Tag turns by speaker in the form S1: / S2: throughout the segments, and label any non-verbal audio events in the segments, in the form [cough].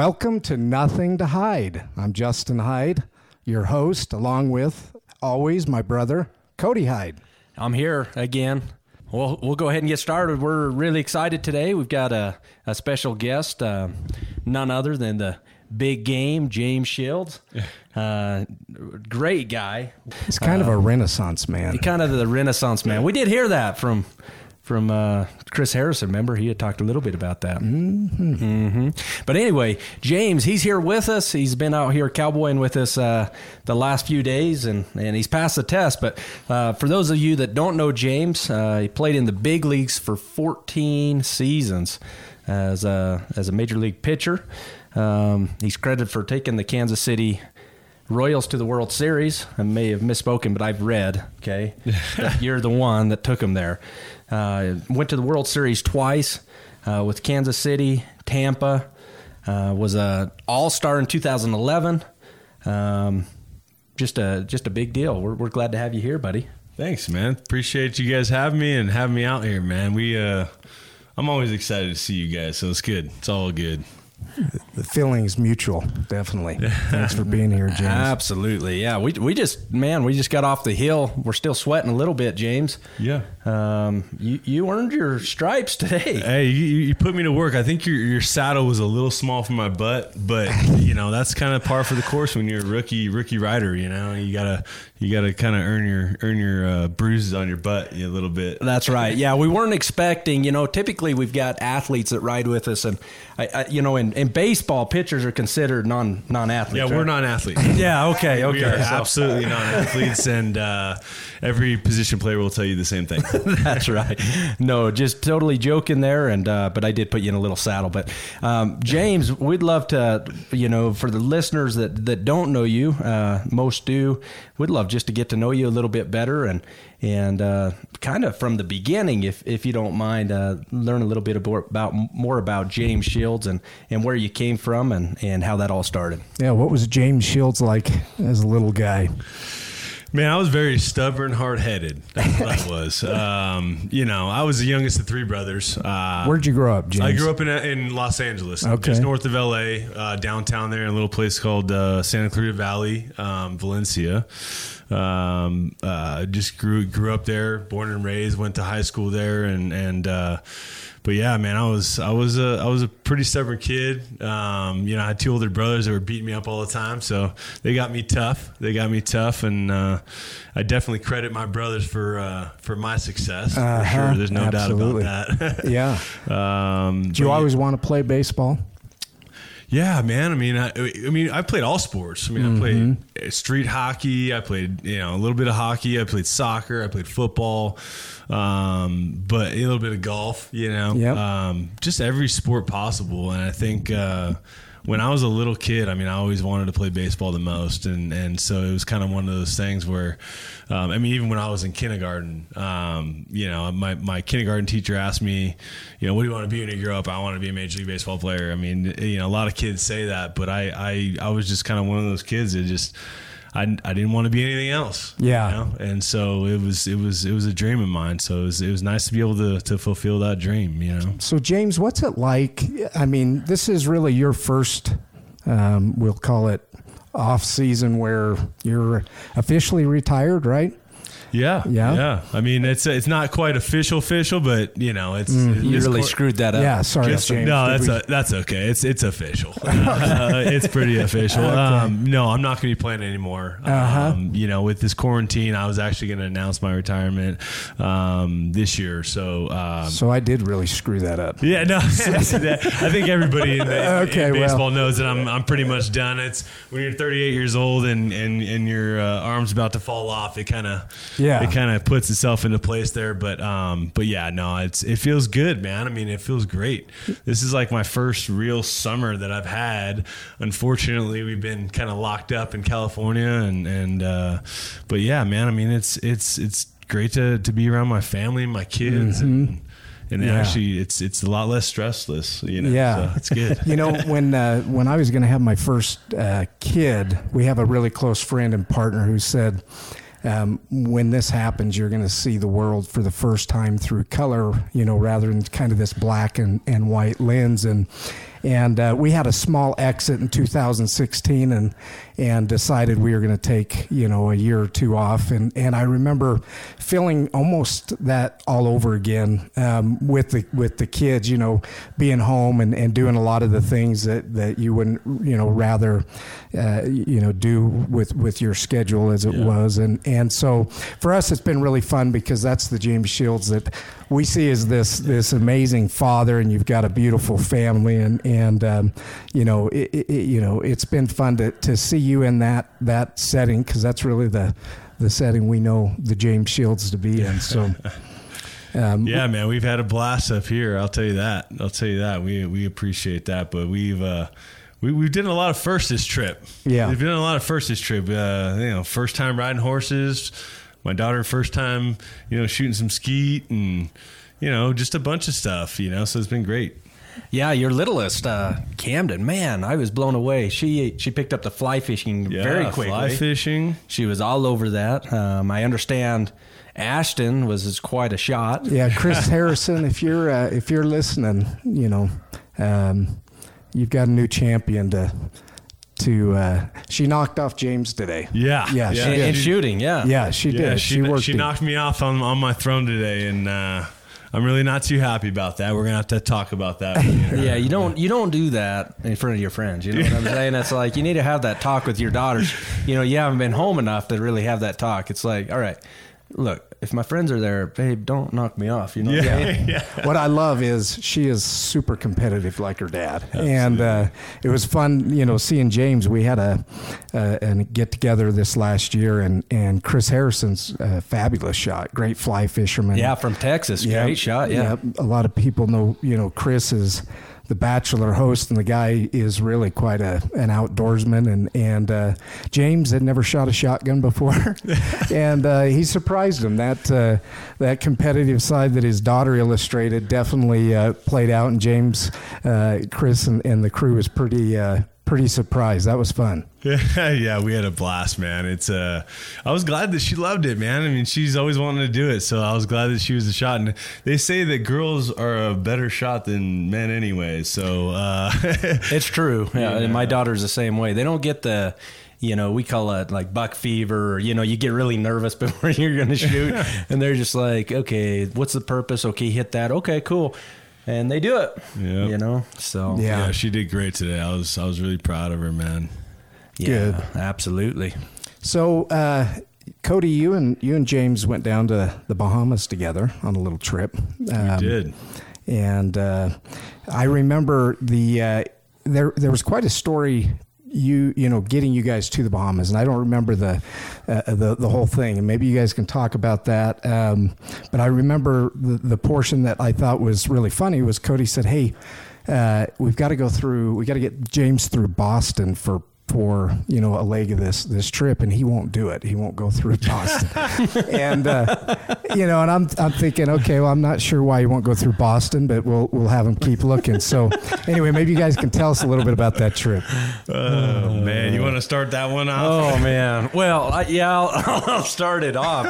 S1: Welcome to Nothing to Hide. I'm Justin Hyde, your host, along with always my brother, Cody Hyde.
S2: I'm here again. Well, we'll go ahead and get started. We're really excited today. We've got a, a special guest, uh, none other than the big game, James Shields. Uh, great guy.
S1: He's kind of a renaissance man.
S2: He's kind of the Renaissance man. We did hear that from from uh, Chris Harrison. Remember, he had talked a little bit about that. Mm-hmm. Mm-hmm. But anyway, James, he's here with us. He's been out here cowboying with us uh, the last few days, and, and he's passed the test. But uh, for those of you that don't know James, uh, he played in the big leagues for 14 seasons as a, as a major league pitcher. Um, he's credited for taking the Kansas City Royals to the World Series. I may have misspoken, but I've read, okay, [laughs] you're the one that took them there. Uh, went to the World Series twice uh, with Kansas City, Tampa. Uh, was a All Star in 2011. Um, just a just a big deal. We're, we're glad to have you here, buddy.
S3: Thanks, man. Appreciate you guys having me and having me out here, man. We uh I'm always excited to see you guys, so it's good. It's all good.
S1: The feeling's mutual, definitely. Thanks for being here, James.
S2: Absolutely, yeah. We we just man, we just got off the hill. We're still sweating a little bit, James.
S3: Yeah.
S2: Um, you you earned your stripes today.
S3: Hey, you, you put me to work. I think your your saddle was a little small for my butt, but you know that's kind of par for the course when you're a rookie rookie rider. You know, you gotta you gotta kind of earn your earn your uh, bruises on your butt a little bit.
S2: That's right. Yeah, we weren't expecting. You know, typically we've got athletes that ride with us, and I, I, you know, in, in baseball, pitchers are considered non non athletes.
S3: Yeah, we're non athletes. [laughs]
S2: Yeah. Okay. Okay.
S3: We are
S2: so-
S3: absolutely non athletes, [laughs] and uh, every position player will tell you the same thing. [laughs]
S2: That's right. No, just totally joking there, and uh, but I did put you in a little saddle. But um, James, we'd love to, you know, for the listeners that that don't know you, uh, most do, we'd love just to get to know you a little bit better and and uh, kind of from the beginning, if if you don't mind, uh, learn a little bit about, about more about James Shields and and where you came from and and how that all started.
S1: Yeah, what was James Shields like as a little guy?
S3: Man, I was very stubborn, hard headed. That's what I was. [laughs] Um, you know, I was the youngest of three brothers. Uh,
S1: Where'd you grow up, James?
S3: I grew up in in Los Angeles,
S1: Okay.
S3: just north of LA, uh, downtown there, in a little place called uh, Santa Clarita Valley, um, Valencia. Um, uh, just grew grew up there, born and raised. Went to high school there, and and uh, but yeah, man, I was I was a I was a pretty stubborn kid. Um, you know, I had two older brothers that were beating me up all the time, so they got me tough. They got me tough, and uh, I definitely credit my brothers for uh, for my success. For
S1: Uh-huh.
S3: sure, there's no
S1: Absolutely.
S3: doubt about that. [laughs]
S1: Yeah.
S3: Um,
S1: Did you always want to play baseball?
S3: Yeah, man. I mean, I, I mean, I played all sports. I mean, I played street hockey. I played, you know, a little bit of hockey. I played soccer. I played football, um, but a little bit of golf. You know,
S1: Yep.
S3: um, just every sport possible. And I think uh, when I was a little kid, I mean, I always wanted to play baseball the most, and and so it was kind of one of those things where, um, I mean, even when I was in kindergarten, um, you know, my my kindergarten teacher asked me, you know, what do you want to be when you grow up? I want to be a major league baseball player. I mean, you know, a lot of kids say that, but I I, I was just kind of one of those kids that just. I, I didn't want to be anything else,
S1: Yeah.
S3: you know? and so it was it was it was a dream of mine. So it was it was nice to be able to to fulfill that dream, you know.
S1: So, James, what's it like? I mean, this is really your first, um, we'll call it off season where you're officially retired, right?
S3: Yeah,
S1: Yeah?
S3: yeah. I mean, it's it's not quite official, official, but you know, it's
S2: You
S3: it's
S2: really
S3: cor-
S2: screwed that up.
S1: Yeah, sorry,
S3: Just-
S1: James.
S3: no, that's
S1: we-
S3: a, that's okay. It's it's official. [laughs] Uh, it's pretty official. Um, no, I'm not going to be playing anymore.
S1: Uh-huh.
S3: Um, you know, with this quarantine, I was actually going to announce my retirement um, this year. So. Um,
S1: so I did really screw that up.
S3: yeah, no, [laughs] I think everybody in, the, [laughs]
S1: Okay,
S3: in
S1: well.
S3: baseball knows that I'm, I'm pretty much done. It's when you're 38 years old and, and, and your uh, arm's about to fall off, it kind of
S1: Yeah.
S3: it kind of puts itself into place there. But um, but yeah, no, it's it feels good, man. I mean, it feels great. This is like my first real summer that I've had. Unfortunately, we've been kind of locked up in California, and and uh, but yeah, man. I mean, it's it's it's great to to be around my family, and my kids, and and
S1: Yeah.
S3: actually, it's it's a lot less stressless. You know,
S1: Yeah.
S3: so it's good.
S1: You know, [laughs] when uh, when I was going to have my first uh, kid, we have a really close friend and partner who said, um, "When this happens, you're going to see the world for the first time through color, you know, rather than kind of this black and, and white lens." And and uh, we had a small exit in 2016, and and decided we were going to take you know a year or two off, and and I remember feeling almost that all over again um, with the with the kids, you know, being home and, and doing a lot of the things that, that you wouldn't you know rather uh, you know do with with your schedule as it
S3: Yeah.
S1: was, and and so for us it's been really fun because that's the James Shields that we see as this this amazing father, and you've got a beautiful family, and and um, you know it, it, you know it's been fun to, to see you in that that setting because that's really the the setting we know the James Shields to be in. So. [laughs] Um,
S3: Yeah, man, we've had a blast up here. I'll tell you that. I'll tell you that. We we appreciate that, but we've uh, we we've done a lot of firsts this trip.
S1: Yeah.
S3: we've done a lot of firsts this trip. Uh, you know, first time riding horses. My daughter first time, you know, shooting some skeet and you know just a bunch of stuff. You know, so it's been great.
S2: Yeah, your littlest, uh, Camden, man, I was blown away. She she picked up the fly fishing
S3: Yeah,
S2: very quickly.
S3: fly fishing.
S2: She was all over that. Um, I understand Ashton was is quite a shot.
S1: Yeah, Chris [laughs] Harrison, if you're uh, if you're listening, you know, um, you've got a new champion to to. Uh, she knocked off James today.
S3: Yeah,
S1: Yeah, she
S2: In,
S1: did.
S2: shooting, yeah.
S1: Yeah, she
S3: yeah,
S1: did.
S3: she
S1: She, worked.
S3: she
S1: the-
S3: knocked me off on on my throne today, and uh, I'm really not too happy about that. We're gonna have to talk about that. [laughs]
S2: Yeah, you don't you don't do that in front of your friends. You know what I'm [laughs] saying? It's like you need to have that talk with your daughters. You know, you haven't been home enough to really have that talk. It's like, all right, look, if my friends are there, babe, don't knock me off. You know, what I mean?
S3: yeah, [laughs] yeah.
S1: what I love is she is super competitive like her dad, and uh, it was fun, you know, seeing James. We had a uh, a get together this last year, and and Chris Harrison's a fabulous shot, great fly fisherman.
S2: Yeah, from Texas, great shot. Yeah.
S1: a lot of people know, you know, Chris is the Bachelor host, and the guy is really quite a an outdoorsman. And and uh, James had never shot a shotgun before, [laughs] and uh, he surprised him. That uh, that competitive side that his daughter illustrated definitely uh, played out. And James, uh, Chris, and, and the crew was pretty. Pretty surprised. That was fun.
S3: Yeah, [laughs] yeah, we had a blast, man. It's uh I was glad that she loved it, man. I mean, she's always wanted to do it, so I was glad that she was a shot. And they say that girls are a better shot than men anyway. So uh [laughs]
S2: It's true. Yeah,
S3: Yeah.
S2: and my daughter's the same way. They don't get the, you know, we call it like buck fever. You know, you get really nervous [laughs] before you're going to shoot, and they're just like, okay, what's the purpose? Okay, hit that. Okay, cool, and they do it.
S3: Yep.
S2: You know, so
S1: Yeah.
S3: yeah. she did great today. I was I was really proud of her, man.
S2: yeah,
S1: Good.
S2: absolutely.
S1: So, uh, Cody, you and you and James went down to the Bahamas together on a little trip. Um,
S3: did.
S1: and uh, I remember the uh, there there was quite a story. You you know getting you guys to the Bahamas, and I don't remember the uh, the the whole thing, and maybe you guys can talk about that. Um, but I remember the, the portion that I thought was really funny was Cody said, "Hey, uh, we've got to go through. We got to get James through Boston for." For you know a leg of this this trip, and he won't do it. He won't go through [laughs] Boston, and uh, you know, and I'm I'm thinking, okay, well, I'm not sure why he won't go through Boston, but we'll we'll have him keep looking. So, anyway, maybe you guys can tell us a little bit about that trip.
S3: Oh man, you want to start that one off?
S2: Oh man. Well, I, yeah, I'll, [laughs] I'll start it off.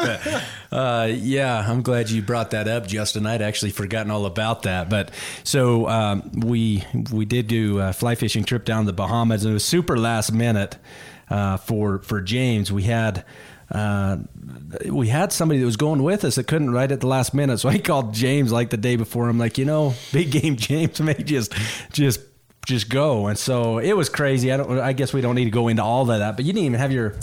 S2: Uh, yeah, I'm glad you brought that up, Justin. I'd actually forgotten all about that. But so um, we we did do a fly fishing trip down the Bahamas. And it was super last minute uh, for for James. We had. Uh, we had somebody that was going with us that couldn't right at the last minute, so I called James like the day before. I'm like, you know, big game [laughs] James may just just just go. And so it was crazy. I don't. I guess we don't need to go into all of that. But you didn't even have your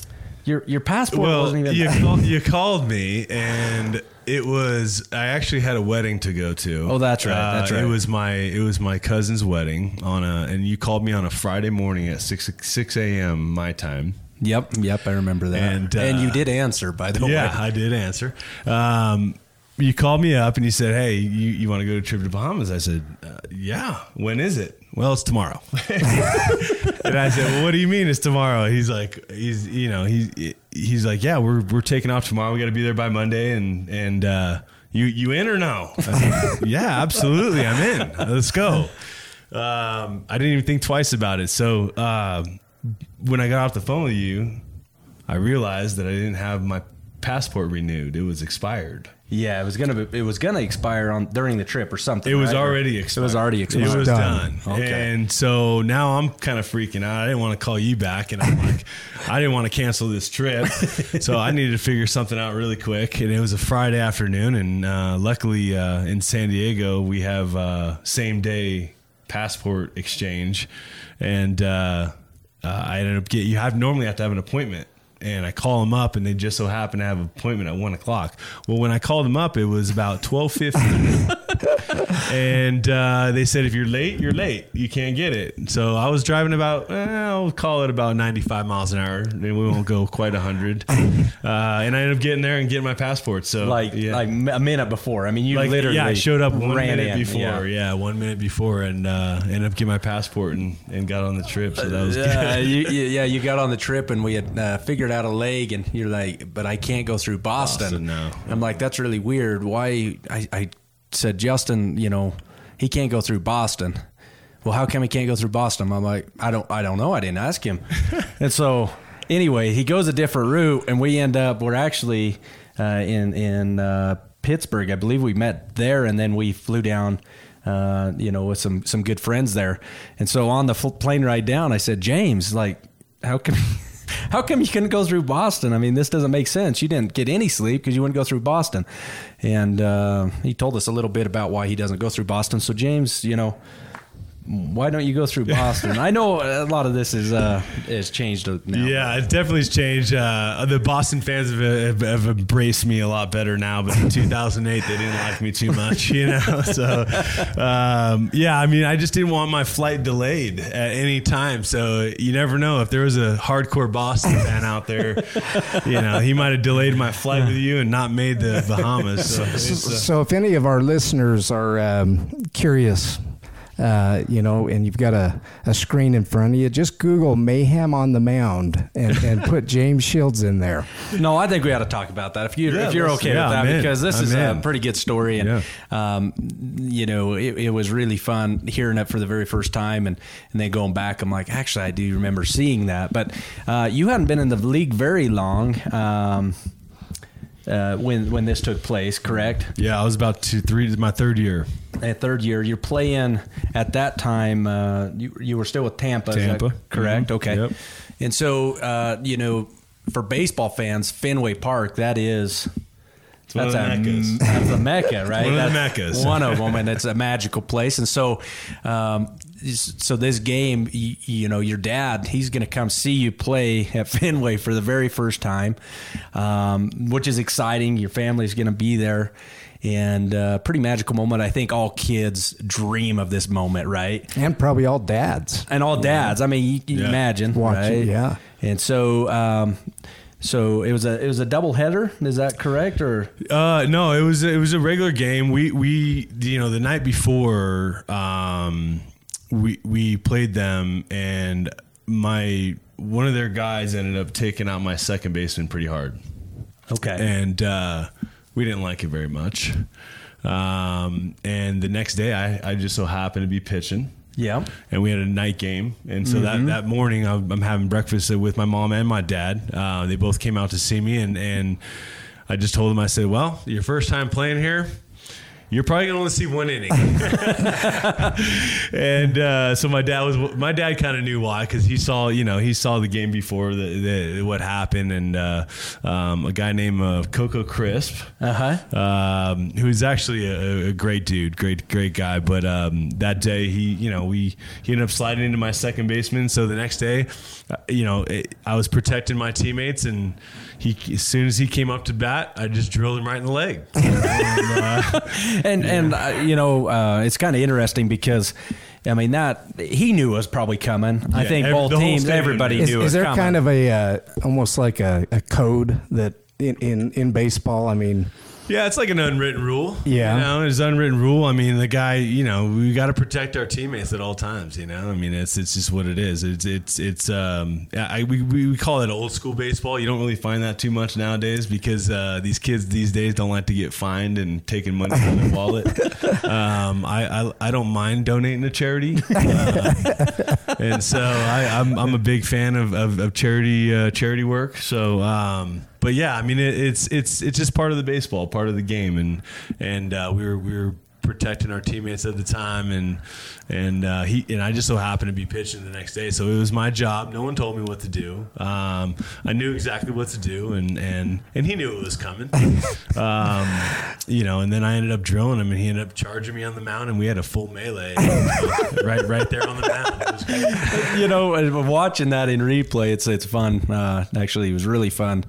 S2: your your passport
S3: Well,
S2: wasn't even.
S3: you, call, you [laughs] called me, and it was I actually had a wedding to go to.
S2: Oh, that's right, that's right.
S3: It was my it was my cousin's wedding on a, and you called me on a Friday morning at six six a.m. my time.
S2: yep, yep. I remember that.
S3: And,
S2: And,
S3: uh,
S2: you did answer, by the
S3: Yeah,
S2: way.
S3: I did answer. Um, you called me up and you said, "Hey, you, you want to go to a trip to Bahamas?" I said, uh, "Yeah." When is it? Well, it's tomorrow. [laughs] and I said, "Well, what do you mean it's tomorrow?" He's like, "He's you know he's he's like, yeah, we're we're taking off tomorrow. We got to be there by Monday, and and uh, you you in or no?" I said, [laughs] yeah, absolutely, I'm in. Let's go. Um, I didn't even think twice about it. So um, when I got off the phone with you, I realized that I didn't have my passport renewed. It was expired.
S2: Yeah, it was gonna be, it was gonna expire on during the trip or something.
S3: It was
S2: right?
S3: Already expired.
S2: It was already expired.
S3: It was
S1: Done.
S3: done.
S2: Okay.
S3: And so now I'm kind of freaking out. I didn't want to call you back, and I'm [laughs] like, I didn't want to cancel this trip, so I needed to figure something out really quick. And it was a Friday afternoon, and uh, luckily uh, in San Diego we have uh, same day passport exchange, and uh, uh, I ended up get you have normally have to have an appointment. And I call them up, and they just so happen to have an appointment at one o'clock. Well, when I called them up, it was about twelve fifty, and uh, they said if you're late, you're late. You can't get it. So I was driving about, eh, I'll call it about 95 miles an hour. And we won't go quite 100. [laughs] Uh, and I ended up getting there and getting my passport. So
S2: like
S3: yeah.
S2: like a minute before. I mean, you
S3: Like,
S2: literally
S3: yeah, I showed up one
S2: ran
S3: minute
S2: in,
S3: before.
S2: yeah.
S3: Yeah. one minute before, and uh, ended up getting my passport and, and got on the trip. So that was
S2: Yeah,
S3: good.
S2: you, you, yeah, you got on the trip and we had uh, figured out a leg, and you're like, but I can't go through Boston.
S3: Boston, no.
S2: I'm like, that's really weird. Why? I, I said, Justin, you know, he can't go through Boston. Well, how come he can't go through Boston? I'm like, I don't, I don't know. I didn't ask him. [laughs] and so, anyway, he goes a different route, and we end up. We're actually uh, in in uh, Pittsburgh. I believe we met there, and then we flew down. Uh, you know, with some some good friends there, and so on the fl- plane ride down, I said, James, like, how come? How come you couldn't go through Boston? I mean, this doesn't make sense. You didn't get any sleep because you wouldn't go through Boston. And uh, he told us a little bit about why he doesn't go through Boston. So, James, you know, why don't you go through Boston? I know a lot of this is uh, is changed now.
S3: Yeah, it definitely has changed. Uh, the Boston fans have, have, have embraced me a lot better now, but in 2008 they didn't like me too much, [laughs] you know. So, um, yeah, I mean, I just didn't want my flight delayed at any time. So you never know if there was a hardcore Boston fan out there, you know, he might have delayed my flight with you and not made the Bahamas. So, it's, uh,
S1: So, if any of our listeners are um, curious, uh, you know, and you've got a, a screen in front of you, just Google Mayhem on the Mound and, and put [laughs] James Shields in there.
S2: No, I think we ought to talk about that if you
S3: Yeah,
S2: if you're okay
S3: yeah,
S2: with that
S3: I'm in.
S2: because this
S3: I'm
S2: is a pretty good story and um, you know it, it was really fun hearing it for the very first time and and then going back I'm like actually I do remember seeing that but uh, you hadn't been in the league very long. Um, uh, when when this took place, correct?
S3: yeah, I was about two, three, my third year.
S2: At third year, you're playing at that time. Uh, you you were still with Tampa,
S3: Tampa.
S2: correct?
S3: Mhm.
S2: Okay.
S3: Yep.
S2: And so, uh, you know, for baseball fans, Fenway Park that is.
S3: one of the
S2: a, that's a mecca, right?
S3: one of the Meccas.
S2: One of them, and [laughs] it's a magical place. And so, um, so this game, you, you know, your dad, he's going to come see you play at Fenway for the very first time, um, which is exciting. Your family's going to be there, and uh, pretty magical moment. I think all kids dream of this moment, right?
S1: And probably all dads.
S2: and all dads. I mean, you can
S3: Yeah.
S2: imagine,
S1: Watching,
S2: right?
S1: yeah.
S2: And so, um, so it was a it was a double header. Is that correct? Or
S3: Uh, no, it was it was a regular game. We we you know the night before um, we we played them and my one of their guys ended up taking out my second baseman pretty hard
S2: okay,
S3: and uh, we didn't like it very much. Um, and the next day, I, I just so happened to be pitching.
S2: yeah,
S3: And we had a night game, and so that, that morning I'm, I'm having breakfast with my mom and my dad. Uh, they both came out to see me, and and I just told them I said, "Well, your first time playing here." You're probably gonna only see one inning, [laughs] and uh, so my dad was. My dad kind of knew why because he saw, you know, he saw the game before the, the what happened, and uh, um, a guy named uh, Coco Crisp,
S2: uh huh.
S3: um, who's actually a, a great dude, great great guy. But um, that day, he you know we he ended up sliding into my second baseman. So the next day, uh, you know, it, I was protecting my teammates, and he as soon as he came up to bat, I just drilled him right in the leg. [laughs]
S2: And and uh, you know, uh, it's kind of interesting because. I mean that he knew was probably coming. I think
S3: every-
S2: both teams, everybody
S3: knew.
S1: Is,
S2: knew. it
S1: is
S2: was
S1: there
S2: coming.
S1: kind of a uh, almost like a, a code that in, in, in baseball? I mean,
S3: Yeah, it's like an unwritten rule.
S1: Yeah.
S3: you know, it's an unwritten rule. I mean, the guy, you know, we got to protect our teammates at all times. You know, I mean, it's it's just what it is. It's it's it's um, I we we call it old school baseball. You don't really find that too much nowadays because uh, these kids these days don't like to get fined and taking money from their wallet. [laughs] Um, I, I I don't mind donating to charity, [laughs] uh, and so I, I'm I'm a big fan of of, of charity uh, charity work. So. Um, but yeah, I mean, it, it's it's it's just part of the baseball, part of the game, and and uh, we were we were protecting our teammates at the time, and and uh, he and I just so happened to be pitching the next day, so it was my job. No one told me what to do. Um, I knew exactly what to do, and and and he knew it was coming. [laughs] um, you know, and then I ended up drilling him, and he ended up charging me on the mound, and we had a full melee [laughs] right right there on the mound. It was great.
S2: you know, watching that in replay, it's it's fun. Uh, actually, it was really fun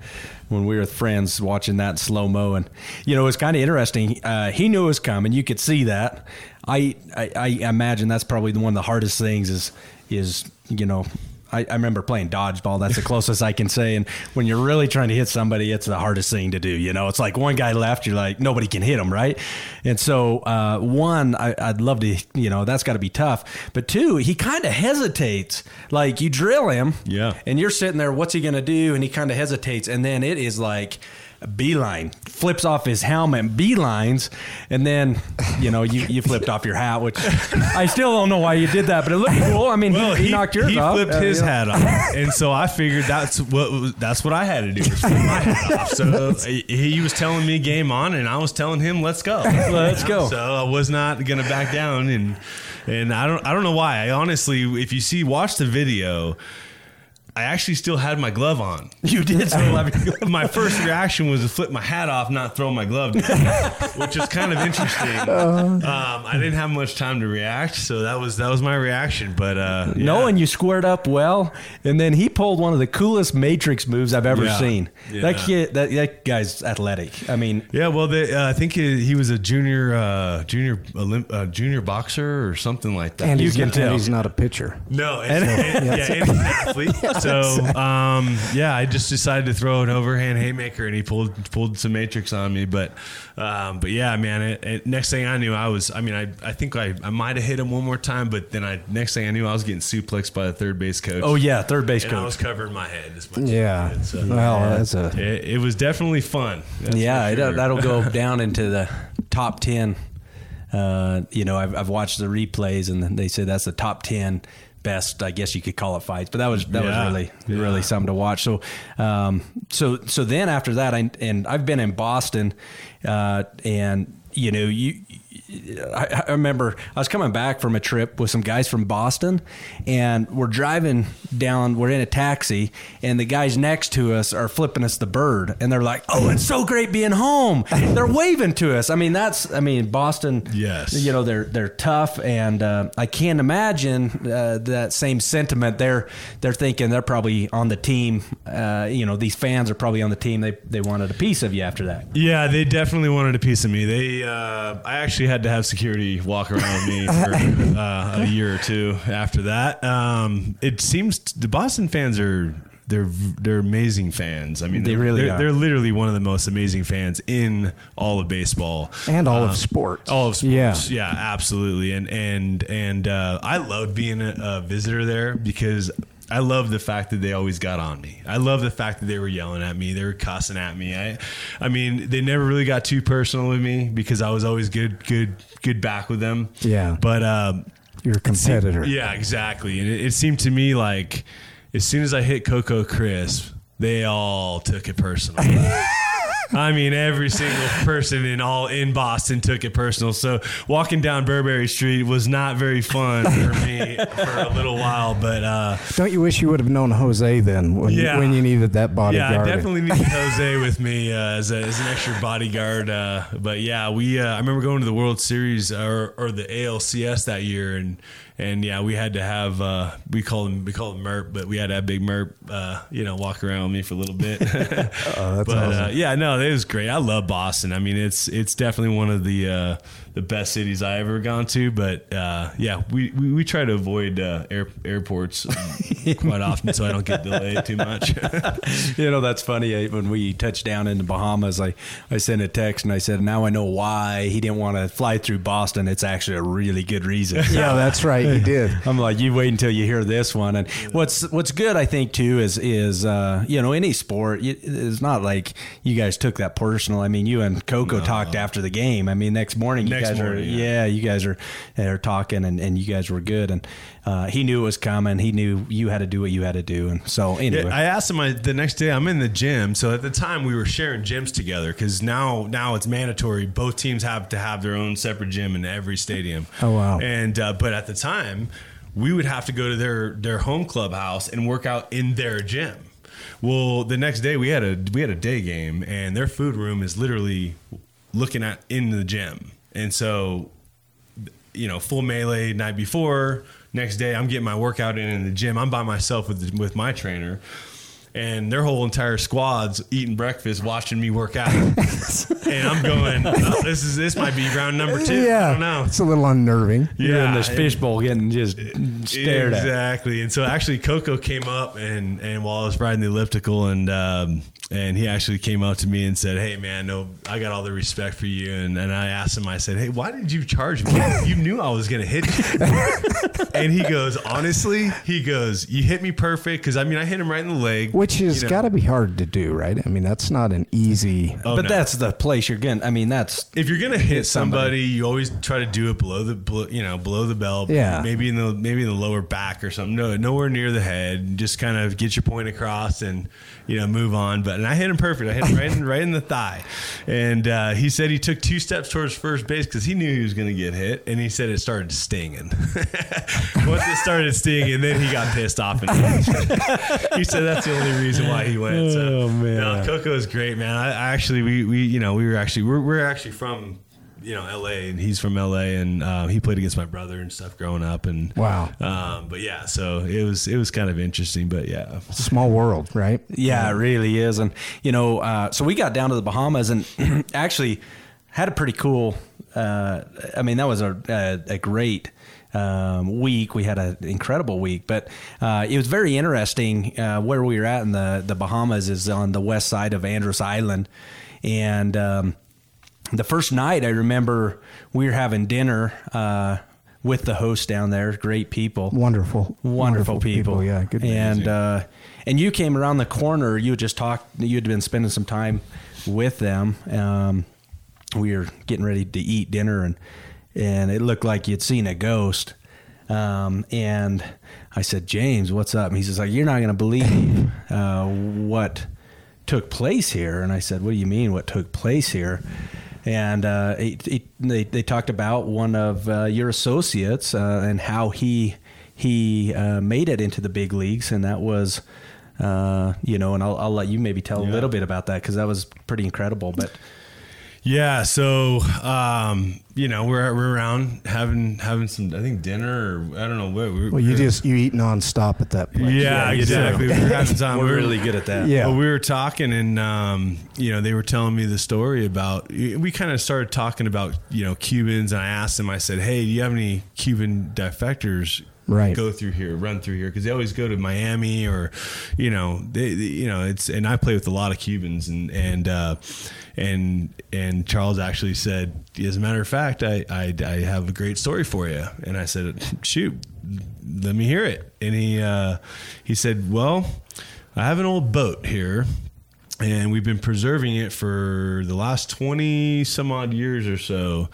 S2: when we were friends watching that slow mo, and you know, it was kind of interesting. Uh, he knew it was coming; you could see that. I, I I imagine that's probably one of the hardest things is is you know. I, I remember playing dodgeball. That's the closest I can say. And when you're really trying to hit somebody, it's the hardest thing to do. You know, it's like one guy left, you're like nobody can hit him, right? And so, uh, one, I, I'd love to, you know, that's got to be tough. But two, he kind of hesitates. Like you drill him,
S3: Yeah.
S2: and you're sitting there, what's he going to do? And he kind of hesitates. And then it is like beeline, flips off his helmet, beelines. And then, you know, you, you flipped off your hat, which I still don't know why you did that, but it looked cool. I mean,
S3: Well,
S2: he, he knocked yours
S3: he
S2: off.
S3: flipped
S2: Uh,
S3: his
S2: you know.
S3: hat off, and so I figured that's what that's what I had to do was flip my hat off. So he, he was telling me game on, and I was telling him let's go,
S2: Let's
S3: You know?
S2: go.
S3: So I was not gonna back down, and and I don't I don't know why. I honestly, if you see watch the video. I actually still had my glove on. [laughs]
S2: You did still have your
S3: my first reaction was to flip my hat off, not throw my glove down, [laughs] which is kind of interesting. Um, I didn't have much time to react, so that was that was my reaction. But uh, yeah.
S2: No, and you squared up well, and then he pulled one of the coolest matrix moves I've ever
S3: Yeah.
S2: seen.
S3: Yeah.
S2: That kid, that, that guy's athletic. I mean,
S3: Yeah, well, they, uh, I think he, he was a junior, uh, junior, Olymp- uh, junior boxer or something like that.
S1: And
S2: You
S1: he's,
S2: can
S1: not,
S2: tell.
S1: he's not a pitcher.
S3: no, and, and- [laughs] yeah, and he's an athlete. So, [laughs] um, yeah, I just decided to throw an overhand haymaker, and he pulled pulled some matrix on me. But, um, but yeah, man. It, it, next thing I knew, I was. I mean, I, I think I, I might have hit him one more time, but then I next thing I knew, I was getting suplexed by the third base coach.
S2: oh yeah, third base
S3: and I was
S2: coach.
S3: covering my head as much.
S1: Yeah.
S3: As I could, so.
S1: Well, that's a.
S3: It, it was definitely fun. That's
S2: Yeah,
S3: for
S2: it,
S3: sure.
S2: that'll go [laughs] down into the top ten. Uh, you know, I've, I've watched the replays, and they say that's the top ten best. I guess you could call it fights, but that was that
S3: Yeah.
S2: was really
S3: Yeah.
S2: really something to watch. So, um, so so then after that, I and I've been in Boston, uh, and you know you. I, I remember I was coming back from a trip with some guys from Boston, and we're driving down. We're in a taxi, and the guys next to us are flipping us the bird, and they're like, "Oh, it's so great being home." [laughs] they're waving to us. I mean, that's I mean, Boston.
S3: Yes.
S2: you know they're they're tough, and uh, I can't imagine uh, that same sentiment. They're they're thinking they're probably on the team. Uh, you know, these fans are probably on the team. They they wanted a piece of you after that.
S3: Yeah, they definitely wanted a piece of me. They, uh, I actually had to have security walk around me for [laughs] uh, a year or two after that. Um, it seems the Boston fans are they're they're amazing fans. I mean,
S2: They
S3: they're-
S2: really
S3: they're,
S2: are.
S3: They're literally one of the most amazing fans in all of baseball
S1: And all
S3: Uh,
S1: of sports.
S3: All of
S1: Yeah.
S3: sports, yeah, absolutely. And and and uh, I loved being a, a visitor there because I love the fact that they always got on me. I love the fact that they were yelling at me, they were cussing at me. I, I mean, they never really got too personal with me because I was always good, good, good back with them.
S1: Yeah.
S3: But um,
S1: You're a competitor.
S3: yeah, exactly. And it, it seemed to me like as soon as I hit Coco Crisp, they all took it personal. [laughs] [laughs] I mean, every single person in all in Boston took it personal. So walking down Burberry Street was not very fun for me for a little while. But uh,
S1: Don't you wish you would have known Jose then when,
S3: Yeah.
S1: you, when you needed that bodyguard? yeah.
S3: I definitely needed Jose with me uh, as, a, as an extra bodyguard. Uh, but yeah, we uh, I remember going to the World Series or, or the ALCS that year, and and yeah, we had to have uh, we call him we call him Merp, but we had to have Big Merp, uh, you know, walk around with me for a little bit. [laughs]
S1: Oh, that's
S3: but uh,
S1: awesome.
S3: yeah, no, it was great. I love Boston. I mean, it's it's definitely one of the uh, the best cities I ever gone to. But uh, yeah, we, we, we try to avoid uh, air, airports [laughs] quite often, so I don't get delayed too much. [laughs]
S2: You know, that's funny. eh, When we touched down in the Bahamas, I, I sent a text and I said, now I know why he didn't want to fly through Boston. It's actually a really good reason.
S1: yeah, that's right. You did. [laughs]
S2: I'm like, you wait until you hear this one. And what's what's good, I think, too, is is uh, you know any sport. you- It's not like you guys took that personal. I mean, you and Coco talked after the game. I mean, next morning you
S3: Next
S2: guys
S3: morning,
S2: are
S3: yeah.
S2: yeah, you guys are are talking and, and you guys were good. And uh, he knew it was coming. He knew you had to do what you had to do, and so anyway,
S3: Yeah, I asked him I, the next day. I'm in the gym, so at the time we were sharing gyms together because now now it's mandatory. Both teams have to have their own separate gym in every stadium. [laughs]
S1: Oh, wow.
S3: And uh, but at the time, we would have to go to their their home clubhouse and work out in their gym. Well, the next day we had a we had a day game, and their food room is literally looking at in the gym, and so you know, full melee night before. Next day, I'm getting my workout in in the gym. I'm by myself with with my trainer, and their whole entire squad's eating breakfast, watching me work out. [laughs] and I'm going, oh, this is this might be round number two.
S1: yeah,
S3: I don't know.
S1: It's a little unnerving.
S2: you're in this fishbowl getting just stared at.
S3: exactly. And so actually, Coco came up and and while I was riding the elliptical, and um, and he actually came up to me and said, "Hey, man, no, I got all the respect for you." And and I asked him, I said, "Hey, why did you charge me? You knew I was gonna hit you." [laughs] and he goes, "Honestly, he goes, you hit me perfect because I mean, I hit him right in the leg,
S1: Which has
S3: you know.
S1: got to be hard to do, right? I mean, that's not an easy.
S3: Oh,
S2: but
S3: no.
S2: that's the place you're getting. I mean, that's
S3: if you're gonna hit
S2: somebody.
S3: somebody, you always try to do it below the, below, you know, below the belt.
S1: Yeah.
S3: maybe in the maybe in the lower back or something. No, nowhere near the head. Just kind of get your point across and you know move on. But and I hit him perfect. I hit him right in right in the thigh. And uh, he said he took two steps towards first base because he knew he was going to get hit. And he said it started stinging. [laughs] Once it started stinging, then he got pissed off. And he said that's the only reason why he went. So,
S2: Oh, man.
S3: no, Coco is great, man. I, I actually, we, we, you know, we were actually, we're, we're actually from, you know, L.A. and he's from L.A. and uh, he played against my brother and stuff growing up. And
S1: Wow.
S3: um, but yeah, so it was, it was kind of interesting. But yeah,
S1: Small world, right?
S2: Yeah, it really is. And, you know, uh, so we got down to the Bahamas and [clears throat] actually had a pretty cool, uh, I mean, that was a, a, a great um, week. We had an incredible week, but uh, it was very interesting uh, where we were at in the, the Bahamas is on the west side of Andros Island. And um, the first night, I remember we were having dinner uh, with the host down there, great people
S1: Wonderful,
S2: wonderful, people.
S1: Yeah, good.
S2: And uh, and you came around the corner. You had just talked. You had been spending some time with them. Um, we were getting ready to eat dinner, and and it looked like you'd seen a ghost. Um, and I said, James, what's up? And he says, like, you're not going to believe uh, what took place here. And I said, what do you mean? What took place here? And uh, it, it, they they talked about one of uh, your associates uh, and how he he uh, made it into the big leagues, and that was. Uh, you know, and I'll, I'll let you maybe tell a little bit about that because that was pretty incredible. But
S3: yeah. So, um, you know, we're, we're around having, having some, I think dinner or I don't know what. We're,
S1: Well, you just you eat nonstop at that place.
S3: yeah,
S2: Yeah, you do.
S3: exactly. We were having time. [laughs]
S2: we're really good at that.
S1: Yeah.
S3: Well, we were talking, and um, you know, they were telling me the story about. We kind of started talking about you know Cubans, and I asked them. I said, "Hey, do you have any Cuban defectors?"
S1: Right.
S3: Go through here, run through here, because they always go to Miami or, you know, they, they- you know, it's and I play with a lot of Cubans, and and uh, and and Charles actually said, as a matter of fact, I, I I have a great story for you, and I said, shoot, let me hear it, and he uh, he said, well, I have an old boat here and we've been preserving it for the last 20 some odd years or so.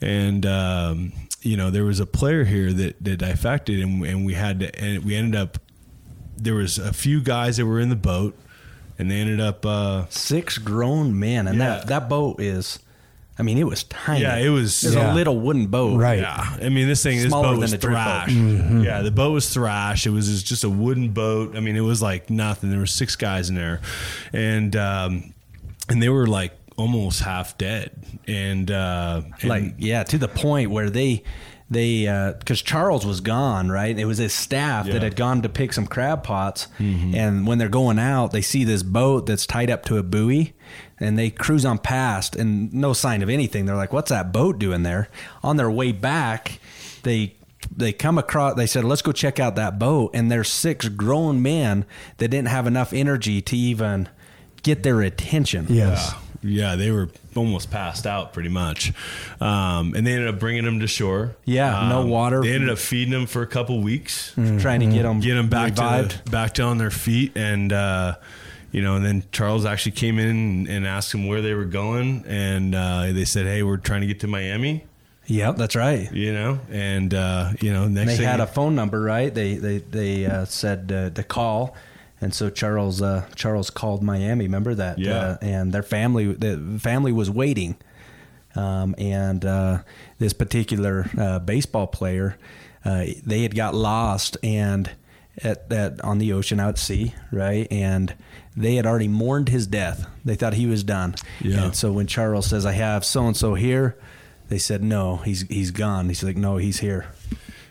S3: And um, you know there was a player here that that defected and, and we had to and we ended up there was a few guys that were in the boat and they ended up uh,
S2: six grown men, and
S3: Yeah.
S2: that that boat is, I mean, it was tiny.
S3: Yeah, it was-
S2: It was
S1: Yeah.
S2: a little wooden boat.
S1: Right.
S3: Yeah, I mean this thing, this
S2: Smaller
S3: boat
S2: than
S3: was
S2: a drift boat.
S3: thrash. Yeah, the boat was thrash. It was just- just a wooden boat. I mean, it was like nothing. There were six guys in there, and um, and they were like almost half dead. And, uh, and
S2: Like yeah, to the point where they they because Charles was gone, right? It was his staff that had gone to pick some crab pots, and when they're going out, they see this boat that's tied up to a buoy, and they cruise on past, and no sign of anything. They're like, "What's that boat doing there?" On their way back, they they come across. They said, "Let's go check out that boat," and there's six grown men that didn't have enough energy to even get their attention.
S1: Yes.
S3: Yeah, they were almost passed out pretty much. Um, and they ended up bringing them to shore.
S2: Yeah, no
S3: Um,
S2: water.
S3: They ended up feeding them for a couple weeks,
S2: trying to get them
S3: get them back
S2: revived.
S3: to back to on their feet, and uh, you know, and then Charles actually came in and asked them where they were going, and uh, they said, "Hey, we're trying to get to Miami."
S2: Yep, that's right.
S3: You know, and uh, you know, next
S2: they
S3: thing
S2: had a phone number, right? They they they uh, said uh, to call, and so Charles uh, Charles called Miami. Remember that?
S3: Yeah.
S2: Uh, and their family the family was waiting, um, and uh, this particular uh, baseball player, uh, they had got lost and at that on the ocean out at sea, right? And they had already mourned his death. They thought he was done.
S3: Yeah.
S2: And so when Charles says, "I have so and so here," they said, "No, he's he's gone." He's like, "No, he's here."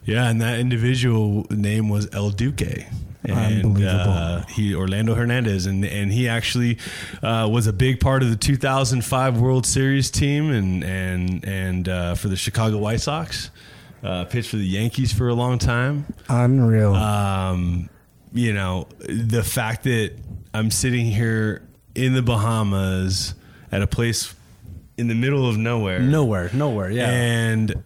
S3: Yeah, and that individual name was El Duque. And
S1: Unbelievable.
S3: uh, he Orlando Hernandez, and and he actually uh, was a big part of the 2005 World Series team, and and and uh, for the Chicago White Sox, uh, pitched for the Yankees for a long time.
S1: Unreal.
S3: Um, you know, the fact that I'm sitting here in the Bahamas at a place in the middle of nowhere,
S2: Nowhere, nowhere. Yeah.
S3: and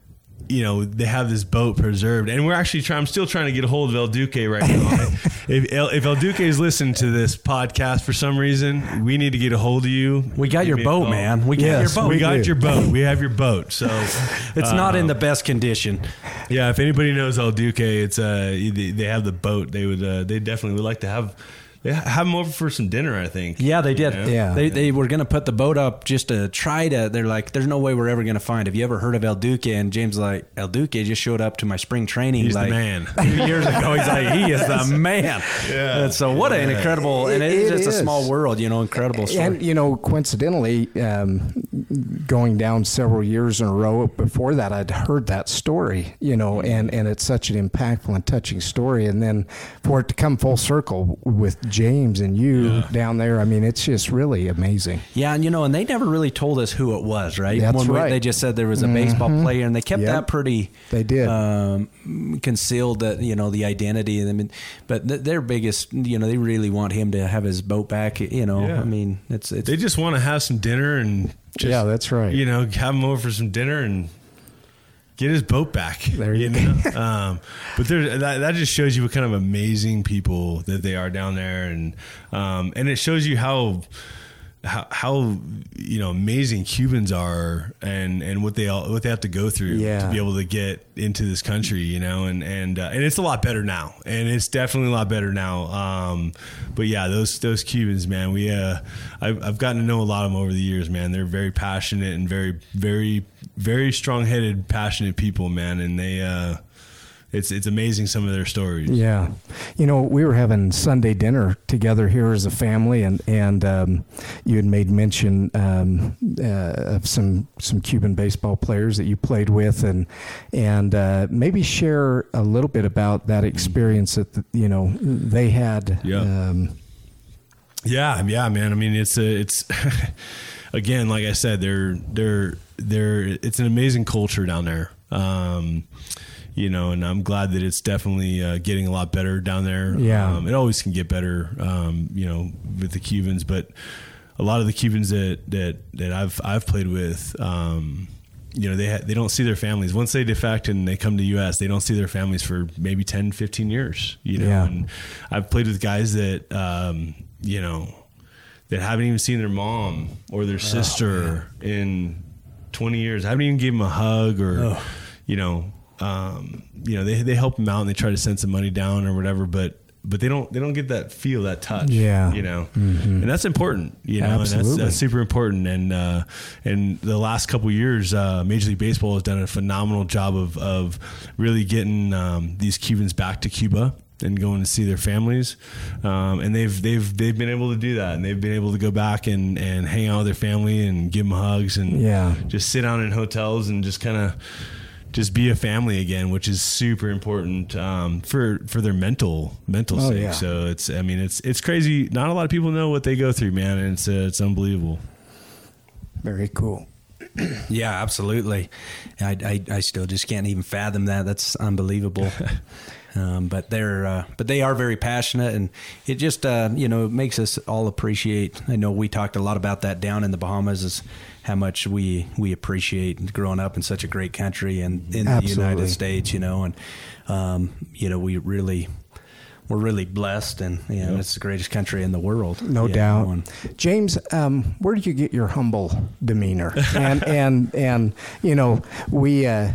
S3: you know they have this boat preserved, and we're actually trying. I'm still trying to get a hold of El Duque right now. [laughs] if, El, if El Duque is listening to this podcast for some reason, we need to get a hold of you.
S2: we got
S3: Give
S2: your
S3: me a
S2: boat,
S3: call.
S2: man. We got
S1: Yes,
S2: your boat.
S3: We got
S1: do.
S3: your boat. We have your boat. So [laughs]
S2: it's not in the best condition.
S3: yeah, if anybody knows El Duque, it's uh they they have the boat. They would uh, they definitely would like to have they have them over for some dinner. I think.
S2: Yeah, they did.
S3: Yeah.
S1: Yeah.
S2: They, they were going to put the boat up just to try to. They're like, there's no way we're ever going to find. Have you ever heard of El Duque? And James like, El Duque just showed up to my spring training
S3: He's the
S2: like
S3: man. [laughs]
S2: two years ago. He's like, he is the [laughs] man.
S3: Yeah.
S2: And so what an incredible, and
S1: It-
S2: it's
S1: it
S2: just a small world, you know, incredible story.
S1: And you know, coincidentally, um, going down several years in a row before that, I'd heard that story. You know, and and it's such an impactful and touching story. And then for it to come full circle with James and you
S3: Yeah.
S1: down there, I mean, it's just really amazing.
S2: Yeah, and you know, and they never really told us who it was, right?
S1: That's
S2: When we-
S1: right.
S2: they just said there was a baseball player, and they kept
S1: Yep.
S2: that pretty.
S1: They did.
S2: um, concealed that you know the identity. I mean, but th- their biggest, you know, they really want him to have his boat back. You know,
S3: Yeah.
S2: I mean, it's it's
S3: They just want to have some dinner and just,
S1: Yeah, that's right.
S3: You know, have him over for some dinner and get his boat back. [laughs]
S1: There you
S3: know? [laughs] um, but there, that, that just shows you what kind of amazing people that they are down there, and um, and it shows you how. How, how you know amazing Cubans are and and what they all what they have to go through
S1: Yeah.
S3: to be able to get into this country you know and and uh, and it's a lot better now and it's definitely a lot better now um, but yeah those those Cubans man we uh I've, I've gotten to know a lot of them over the years man they're very passionate and very very very strong headed passionate people man and they uh it's it's amazing some of their stories
S1: Yeah, you know, we were having Sunday dinner together here as a family, and and um, you had made mention um, uh, of some some Cuban baseball players that you played with, and and uh, maybe share a little bit about that experience that you know they had.
S3: Yeah.
S1: Um,
S3: Yeah, yeah, man. I mean, it's a, it's [laughs] again, like I said, they're they're they're it's an amazing culture down there. Um, you know, and I'm glad that it's definitely uh, getting a lot better down there.
S1: Yeah.
S3: um, it always can get better. Um, you know, with the Cubans, but a lot of the Cubans that that that I've I've played with. Um, you know they ha- they don't see their families once they defect and they come to US they don't see their families for maybe 10 15 years you know
S1: Yeah.
S3: and I've played with guys that um, you know that haven't even seen their mom or their sister in 20 years. I haven't even given them a hug or, you know, um, you know, they, they help them out and they try to send some money down or whatever, but, but they don't, they don't get that feel, that touch,
S1: Yeah.
S3: you know, and that's important, you know, and that's, that's super important. And, uh, and the last couple years, uh, Major League Baseball has done a phenomenal job of, of really getting, um, these Cubans back to Cuba and going to see their families, um, and they've they've they've been able to do that, and they've been able to go back and, and hang out with their family and give them hugs and
S1: Yeah.
S3: just sit down in hotels and just kind of just be a family again, which is super important um, for for their mental mental
S1: Oh,
S3: sake.
S1: yeah.
S3: So it's I mean it's it's crazy. Not a lot of people know what they go through, man, and it's uh, it's unbelievable.
S1: very cool. [clears throat]
S2: Yeah, absolutely. I, I, I still just can't even fathom that. That's unbelievable. [laughs] um, but they're uh, but they are very passionate, and it just uh, you know makes us all appreciate. I know we talked a lot about that down in the Bahamas, is how much we we appreciate growing up in such a great country and in the United States. You know, and um, you know we really we're really blessed, and yeah, it's the greatest country in the world.
S1: No doubt. James. Um, where do you get your humble demeanor? And and and you know we. Uh,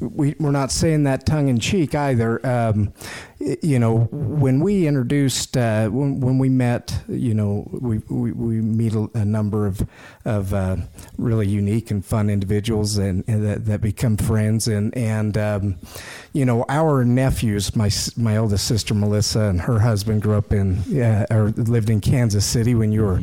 S1: we, we're not saying that tongue in cheek either. Um, you know, when we introduced, uh, when, when we met, you know, we, we, we meet a, a number of, of uh, really unique and fun individuals and, and that, that become friends. And, and um, you know, our nephews, my, my oldest sister Melissa and her husband grew up in, uh, or lived in Kansas City when you were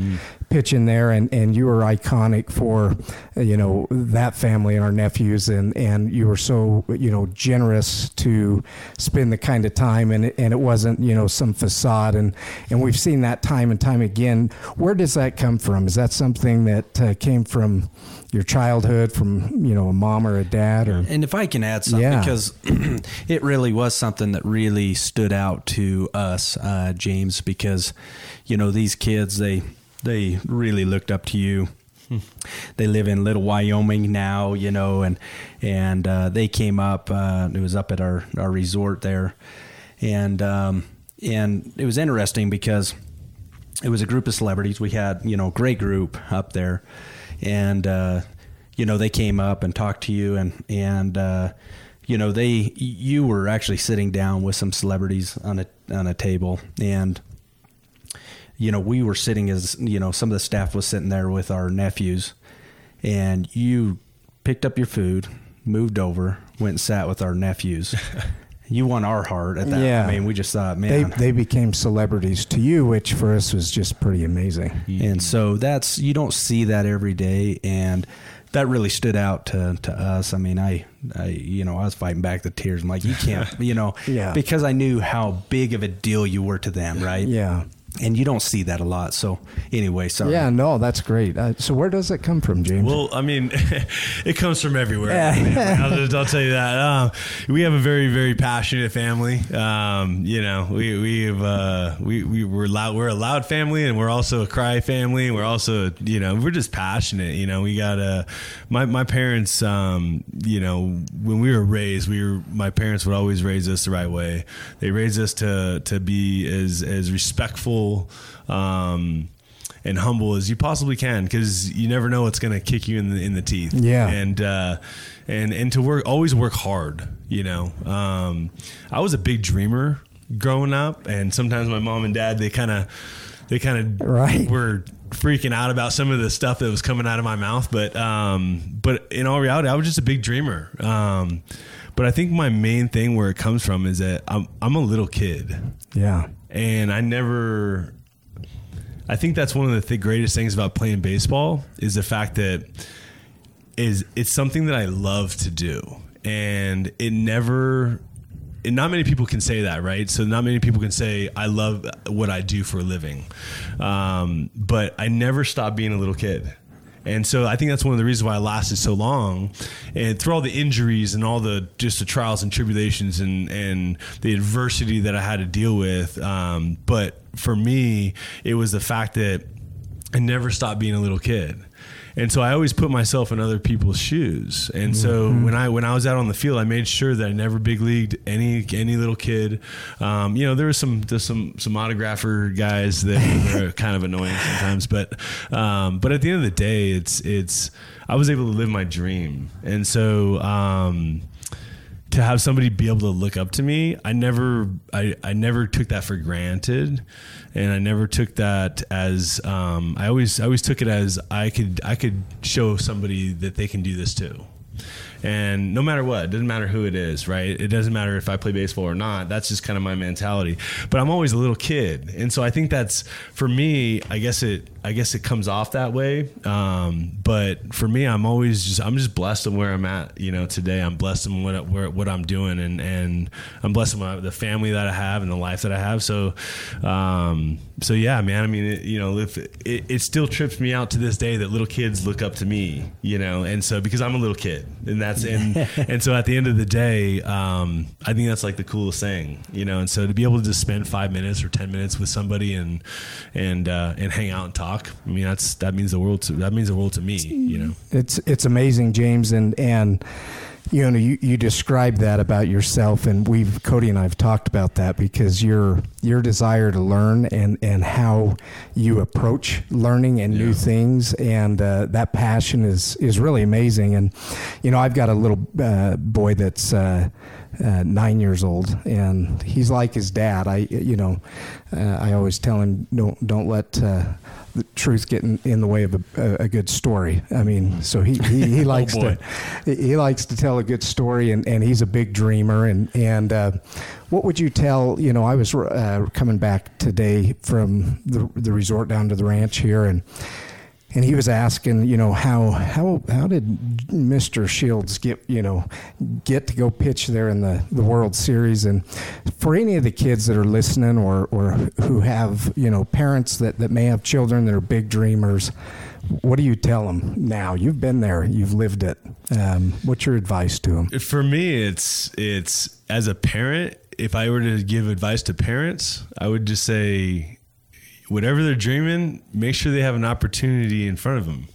S1: pitching there, and, and you were iconic for, you know, that family and our nephews, and, and you were so, you know, generous to spend the kind of time, and it, and it wasn't, you know, some facade, and, and we've seen that time and time again. Where does that come from? Is that something that uh, came from your childhood, from, you know, a mom or a dad, or?
S2: And if I can add something,
S1: Yeah.
S2: because [clears throat] it really was something that really stood out to us, uh, James, because you know these kids they they really looked up to you. They live in Little Wyoming now, you know, and and uh, they came up. Uh, it was up at our our resort there, and um, and it was interesting because it was a group of celebrities. We had, you know, great group up there, and uh, you know they came up and talked to you, and and uh, you know they you were actually sitting down with some celebrities on a on a table, and you know we were sitting as you know some of the staff was sitting there with our nephews, and you picked up your food, moved over, went and sat with our nephews. [laughs] You won our heart at that.
S1: Yeah.
S2: I mean, we just thought, man,
S1: they they became celebrities to you, which for us was just pretty amazing.
S2: and so that's you don't see that every day and that really stood out to, to us i mean I, I you know i was fighting back the tears i'm like you can't you know [laughs]
S1: Yeah.
S2: because i knew how big of a deal you were to them right
S1: Yeah.
S2: And you don't see that a lot so anyway sorry
S1: Yeah, no, that's great. Uh, so where does it come from, James?
S3: Well, I mean, [laughs] it comes from everywhere. I'll, just- I'll tell you that. Um, we have a very, very passionate family. Um, you know, we we have uh, we we we're loud. We're a loud family, and we're also a cry family. And we're also, you know, we're just passionate. You know, we got a my my parents. Um, you know, when we were raised, we were my parents would always raise us the right way. They raised us to to be as as respectful. Um, and humble as you possibly can because you never know what's going to kick you in the in the teeth.
S1: Yeah.
S3: and uh, and and to work always work hard. You know, um, I was a big dreamer growing up, and sometimes my mom and dad they kind of they kind of
S1: Right.
S3: were freaking out about some of the stuff that was coming out of my mouth, but um, but in all reality, I was just a big dreamer. Um, but I think my main thing where it comes from is that I'm I'm a little kid
S1: yeah.
S3: And I never. I think that's one of the th- greatest things about playing baseball is the fact that is it's something that I love to do, and it never. And not many people can say that, right? So not many people can say I love what I do for a living, um, but I never stopped being a little kid. And so I think that's one of the reasons why I lasted so long. And through all the injuries and all the just the trials and tribulations and, and the adversity that I had to deal with. Um, but for me, it was the fact that I never stopped being a little kid. And so I always put myself in other people's shoes. And so when I when I was out on the field, I made sure that I never big leagued any any little kid. Um, you know, there was some there's some some autographer guys that are kind of annoying sometimes, but um, but at the end of the day, it's it's I was able to live my dream. And so um, to have somebody be able to look up to me, I never, I, I never took that for granted, and I never took that as, um, I always, I always took it as I could, I could show somebody that they can do this too. And no matter what, it doesn't matter who it is, right? It doesn't matter if I play baseball or not. That's just kind of my mentality. But I'm always a little kid, and so I think that's for me. I guess it, I guess it comes off that way. Um, but for me, I'm always just, I'm just blessed in where I'm at. You know, today I'm blessed in what where, what I'm doing, and and I'm blessed in my, the family that I have and the life that I have. So, um, so yeah, man. I mean, it, you know, if it, it still trips me out to this day that little kids look up to me. You know, and so because I'm a little kid, and that's and and so at the end of the day, um, I think that's like the coolest thing. You know, and so to be able to just spend five minutes or ten minutes with somebody and and uh, and hang out and talk. I mean, that's that means the world to that means the world to me. You know.
S1: It's it's amazing, James, and and you know you, you described that about yourself and we've cody and i've talked about that because your your desire to learn and and how you approach learning and new things and uh, that passion is is really amazing and you know i've got a little uh, boy that's uh, uh, nine years old, and he's like his dad. I, you know, uh, I always tell him don't don't let uh, the truth getting in, the way of a, a good story. I mean, so he he, he [laughs] likes
S3: boy.
S1: to he likes to tell a good story, and, and he's a big dreamer. And and uh, what would you tell? You know, I was uh, coming back today from the the resort down to the ranch here, and and he was asking, you know, how how how did Mr. Shields get, you know, get to go pitch there in the, the World Series? And for any of the kids that are listening or or who have, you know, parents that that may have children that are big dreamers, what do you tell them now? You've been there, you've lived it. Um, what's your advice to them?
S3: For me, it's it's as a parent. If I were to give advice to parents, I would just say, whatever they're dreaming, make sure they have an opportunity in front of them.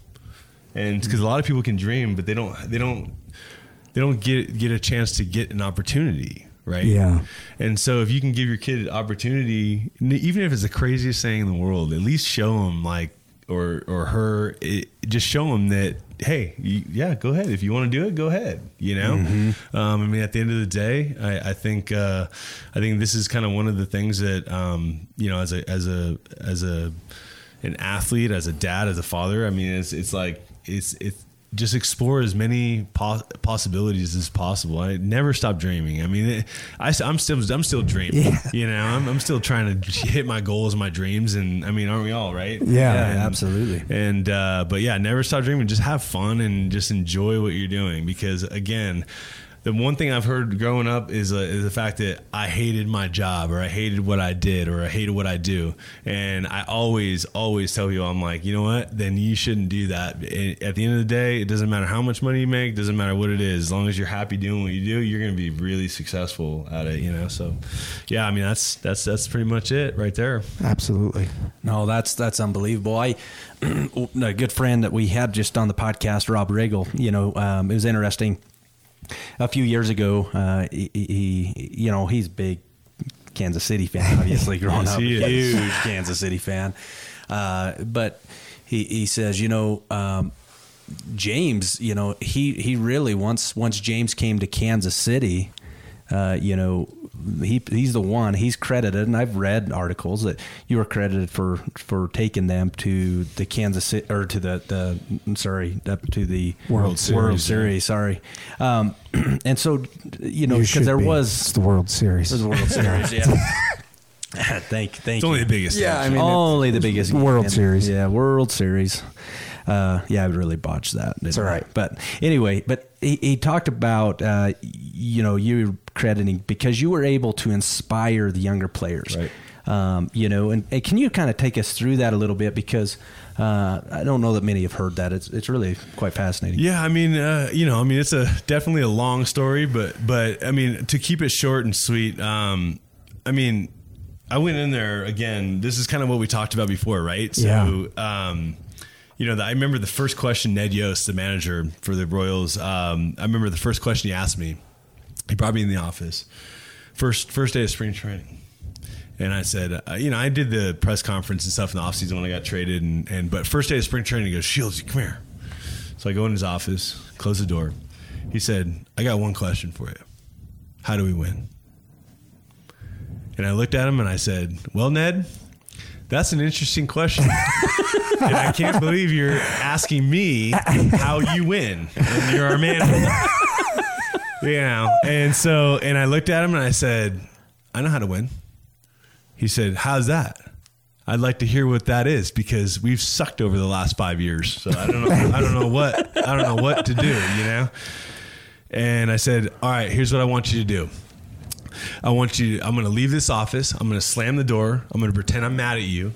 S3: And because a lot of people can dream, but they don't they don't they don't get get a chance to get an opportunity, right?
S1: Yeah.
S3: And so if you can give your kid an opportunity, even if it's the craziest thing in the world, at least show them like or or her, it, just show them that hey, you, yeah, go ahead if you want to do it, go ahead. You know, um, I mean, at the end of the day, I, I think uh, I think this is kind of one of the things that um, you know, as a as a as a an athlete, as a dad, as a father. I mean, it's it's like it's it's just explore as many pos- possibilities as possible. I never stop dreaming. I mean, it, I, am still I'm still dreaming.
S1: Yeah.
S3: You know, I'm, I'm still trying to hit my goals, my dreams, and I mean, aren't we all right?
S1: Yeah.
S2: Yeah,
S3: And-
S2: absolutely.
S3: And uh, but yeah, never stop dreaming. Just have fun and just enjoy what you're doing because again. The one thing I've heard growing up is, uh, is the fact that I hated my job or I hated what I did or I hated what I do. And I always, always tell people, I'm like, you know what? Then you shouldn't do that. It- At the end of the day, it doesn't matter how much money you make, doesn't matter what it is. As long as you're happy doing what you do, you're going to be really successful at it, you know? So, yeah, I mean, that's, that's, that's pretty much it right there.
S1: Absolutely.
S2: No, that's that's unbelievable. I [clears throat] a good friend that we had just on the podcast, Rob Riggle. You know, um, it was interesting. A few years ago, uh, he, he, you know, he's a big Kansas City fan. [laughs] Obviously, growing
S3: Yes,
S2: up, huge Kansas City fan. Uh, but he he says, you know. Um, James, you know, he he really once once James came to Kansas City, uh, you know, he he's the one. He's credited, and I've read articles that you were credited for for taking them to the Kansas City or to the the I'm sorry up to the
S3: World Series,
S2: World. Series. Sorry, um, [clears throat] and so you know because there
S1: be.
S2: was
S1: it's the World Series.
S2: the World [laughs] Series. Yeah. [laughs] thank thank
S3: It's
S2: you.
S3: only the biggest.
S1: Yeah. I mean,
S2: only the biggest
S1: World
S2: and-
S1: Series.
S2: Yeah, World Series. Uh, yeah, I really botched that. It's
S1: all right.
S2: But anyway, but he, he talked about uh, you know you crediting because you were able to inspire the younger players.
S3: Right.
S2: Um, you know, and, and can you kind of take us through that a little bit because uh, I don't know that many have heard that. It's it's really quite fascinating.
S3: Yeah, I mean, uh, you know, I mean, it's a definitely a long story, but but I mean, to keep it short and sweet, um, I mean, I went in there again. This is kind of what we talked about before, right? So, um, you know, I remember the first question Ned Yost, the manager for the Royals, um, I remember the first question he asked me. He brought me in the office, first first day of spring training. And I said, uh, you know, I did the press conference and stuff in the offseason when I got traded. And, and but first day of spring training, he goes, Shields, come here. So I go in his office, close the door. He said, I got one question for you. How do we win? And I looked at him and I said, Well, Ned, that's an interesting question. [laughs] and I can't believe you're asking me how you win. And you're our manager. you know. And so, and I looked at him and I said, I know how to win. He said, How's that? I'd like to hear what that is because we've sucked over the last five years. So I don't know. I don't know what I don't know what to do. You know. And I said, All right, here's what I want you to do. I want you. I'm going to leave this office. I'm going to slam the door. I'm going to pretend I'm mad at you.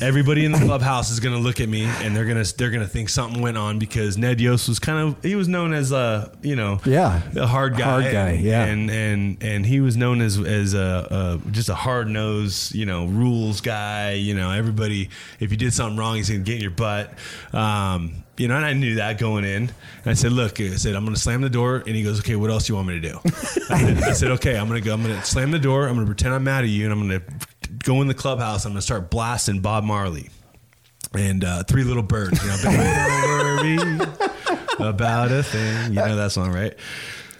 S3: Everybody in the clubhouse is going to look at me and they're going to they're going to think something went on because Ned Yost was kind of he was known as a you know
S1: Yeah.
S3: a hard guy
S1: Hard guy, yeah.
S3: and and and he was known as as a, a just a hard nosed you know rules guy you know everybody if you did something wrong he's going to get in your butt um, you know, and I knew that going in. And I said, "Look," I said, "I'm going to slam the door." And he goes, "Okay, what else do you want me to do?" I said, I said, "Okay, I'm going to go. I'm going to slam the door. I'm going to pretend I'm mad at you, and I'm going to go in the clubhouse. I'm going to start blasting Bob Marley and uh, Three Little Birds. You know, don't [laughs] worry about a thing. You know that song, right?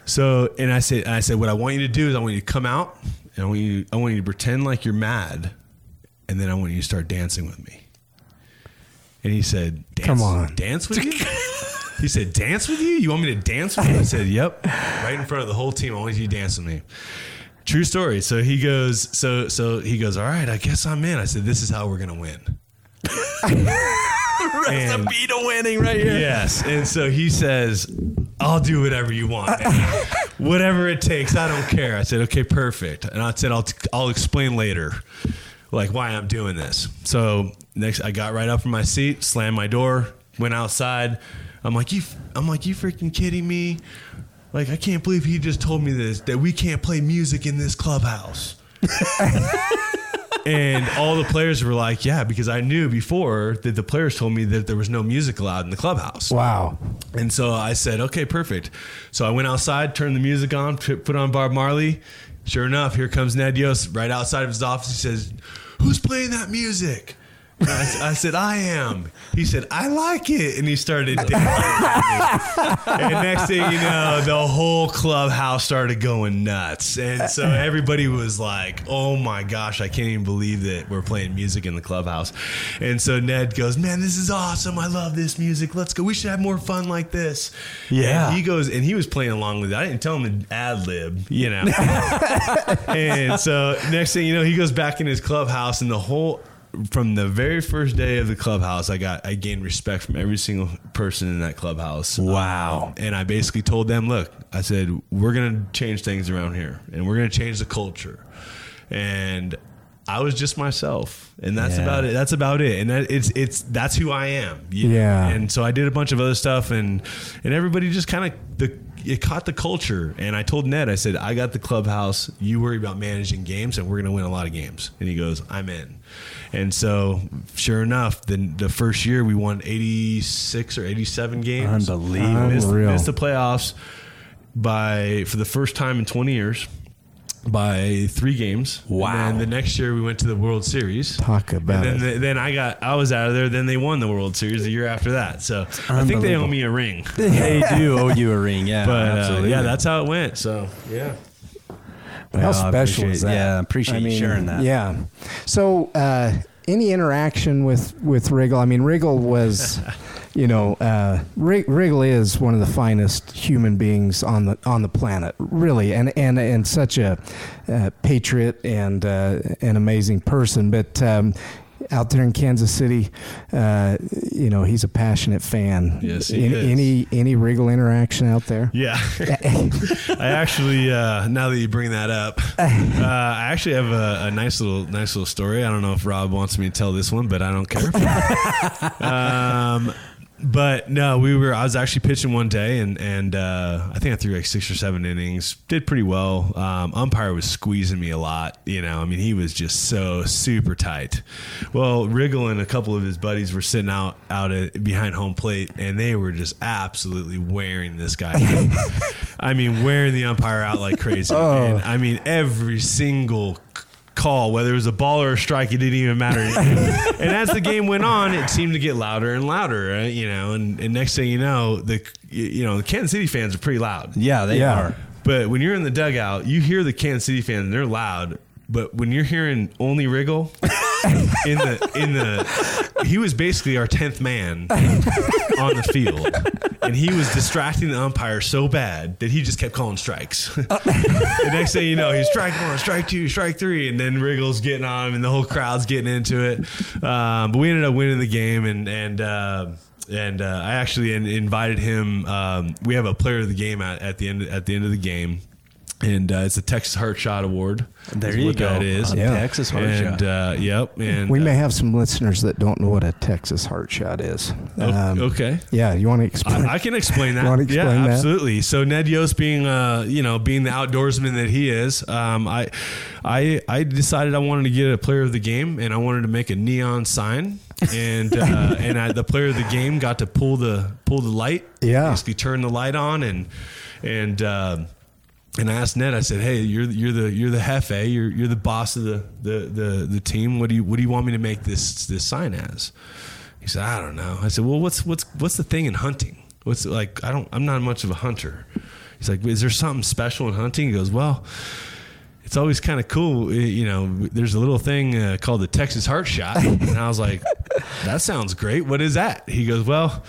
S3: So, and I said, I said, what I want you to do is I want you to come out, and I want you, I want you to pretend like you're mad, and then I want you to start dancing with me. And he said, dance,
S1: Come on.
S3: dance with you. He said, "Dance with you? You want me to dance with you?" I said, "Yep." Right in front of the whole team, I want you to dance with me. True story. So he goes, so so he goes, "All right, I guess I'm in." I said, "This is how we're gonna win." [laughs] And-
S2: Recipe to winning right here.
S3: Yes. And so he says, I'll do whatever you want. man. [laughs] whatever it takes. I don't care. I said, okay, perfect. And I said, I'll, I'll explain later, like why I'm doing this. So next, I got right up from my seat, slammed my door, went outside. I'm like, you, I'm like, you freaking kidding me? Like, I can't believe he just told me this, that we can't play music in this clubhouse. [laughs] and all the players were like, yeah, because I knew before that the players told me that there was no music allowed in the clubhouse.
S1: Wow.
S3: And so I said, okay, perfect. So I went outside, turned the music on, put on Bob Marley. Sure enough, here comes Ned Yost right outside of his office. He says, Who's playing that music? I, I said, I am. He said, I like it. And he started [laughs] dancing. and next thing you know, the whole clubhouse started going nuts. And so everybody was like, oh my gosh, I can't even believe that we're playing music in the clubhouse. And so Ned goes, man, this is awesome. I love this music. Let's go. We should have more fun like this.
S2: Yeah.
S3: And he goes, and he was playing along with it. I didn't tell him to ad lib, you know. [laughs] and so next thing you know, he goes back in his clubhouse, and the whole from the very first day of the clubhouse, I got I gained respect from every single person in that clubhouse.
S2: Wow.
S3: Um, and I basically told them, look, I said we're gonna change things around here, and we're gonna change the culture, and. I was just myself, and that's
S2: Yeah.
S3: about it. That's about it, and that, it's it's that's who I am. you know?
S1: Yeah.
S3: And so I did a bunch of other stuff, and and everybody just kind of the it caught the culture. And I told Ned, I said, I got the clubhouse. You worry about managing games, and we're going to win a lot of games. And he goes, I'm in. And so, sure enough, the the first year we won 86 or 87 games.
S2: Unbelievable.
S3: Missed, missed the playoffs by for the first time in 20 years by three games.
S2: Wow.
S3: And then the next year we went to the World Series.
S1: Talk about
S3: and
S1: it.
S3: then, then I got I was out of there. Then they won the World Series the year after that. So I think they owe me a ring. [laughs]
S2: They do owe you a ring. Yeah.
S3: But uh,
S2: absolutely.
S3: yeah, that's how it went. So yeah.
S1: How
S2: Well, I
S1: special is that?
S2: yeah, I appreciate you sharing that.
S1: Yeah. So, uh, any interaction with with Riggle? I mean, Riggle was, [laughs] you know, uh, Rig- Riggle is one of the finest human beings on the on the planet, really, and and and such a uh, patriot and uh, an amazing person. But um, out there in Kansas City, uh, you know, he's a passionate fan.
S3: Yes, he
S1: any,
S3: is.
S1: any any interaction out there?
S3: Yeah. [laughs] I actually, uh, now that you bring that up, [laughs] uh, I actually have a, a nice little, nice little story. I don't know if Rob wants me to tell this one, but I don't care. [laughs] um, but no, we were. I was actually pitching one day, and and uh, I think I threw like six or seven innings. Did pretty well. Um, umpire was squeezing me a lot. You know, I mean, he was just so super tight. Well, Riggle and a couple of his buddies were sitting out out at, behind home plate, and they were just absolutely wearing this guy. [laughs] I mean, wearing the umpire out like crazy. And I mean, every single call, whether it was a ball or a strike, it didn't even matter. [laughs] and as the game went on, it seemed to get louder and louder. Right? You know, and, and next thing you know, the you know the Kansas City fans are pretty loud.
S2: Yeah, they
S1: Yeah.
S2: are.
S3: But when you're in the dugout, you hear the Kansas City fans, they're loud. But when you're hearing only Riggle in the in the, he was basically our tenth man on the field, and he was distracting the umpire so bad that he just kept calling strikes. [laughs] the next thing you know, he's strike one, strike two, strike three, and then Riggle's getting on him, and the whole crowd's getting into it. Um, but we ended up winning the game, and and. Uh, and uh, I actually in, invited him. Um, we have a player of the game at, at the end at the end of the game, and uh, it's a Texas Heart Shot Award.
S2: There
S3: is
S2: you
S3: what
S2: go.
S3: That is
S1: Yeah.
S2: Texas heart
S3: and
S2: shot.
S3: uh, yep. And
S1: We
S3: uh,
S1: may have some listeners that don't know what a Texas heart shot is. Um,
S3: okay.
S1: Yeah, you want to explain?
S3: I, I can explain [laughs] that.
S1: You wanna explain
S3: yeah,
S1: that?
S3: absolutely. So Ned Yost being, uh, you know, being the outdoorsman that he is, um, I, I, I decided I wanted to get a player of the game, and I wanted to make a neon sign, and uh, [laughs] and I, the player of the game got to pull the pull the light,
S1: Yeah.
S3: basically turn the light on, and and. And I asked Ned. I said, "Hey, you're you're the you're the hefe. You're you're the boss of the, the, the, the team. What do you what do you want me to make this this sign as?" He said, "I don't know." I said, "Well, what's what's what's the thing in hunting? What's like? I don't. I'm not much of a hunter." He's like, "Is there something special in hunting?" He goes, "Well." It's always kind of cool, you know. There's a little thing uh, called the Texas Heart Shot, and I was like, [laughs] "That sounds great. What is that?" He goes, "Well,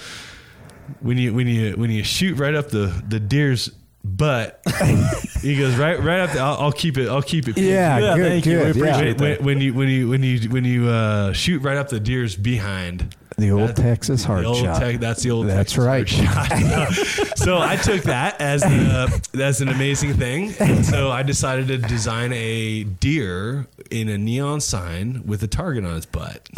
S3: when you when you when you shoot right up the the deer's butt, [laughs] he goes right right up. The, I'll, I'll keep it. I'll keep it.
S1: Yeah,
S2: Yeah,
S1: good,
S2: thank you. We
S1: good. yeah.
S2: appreciate
S3: When,
S2: that.
S3: when you when you when you when you uh, shoot right up the deer's behind,
S1: The old
S3: that-
S1: Texas heart
S3: the old
S1: shot.
S3: Tex- that's the old.
S1: That's
S3: Texas
S1: right.
S3: heart shot. [laughs] so I took that as the, as an amazing thing. And so I decided to design a deer in a neon sign with a target on its butt. [laughs]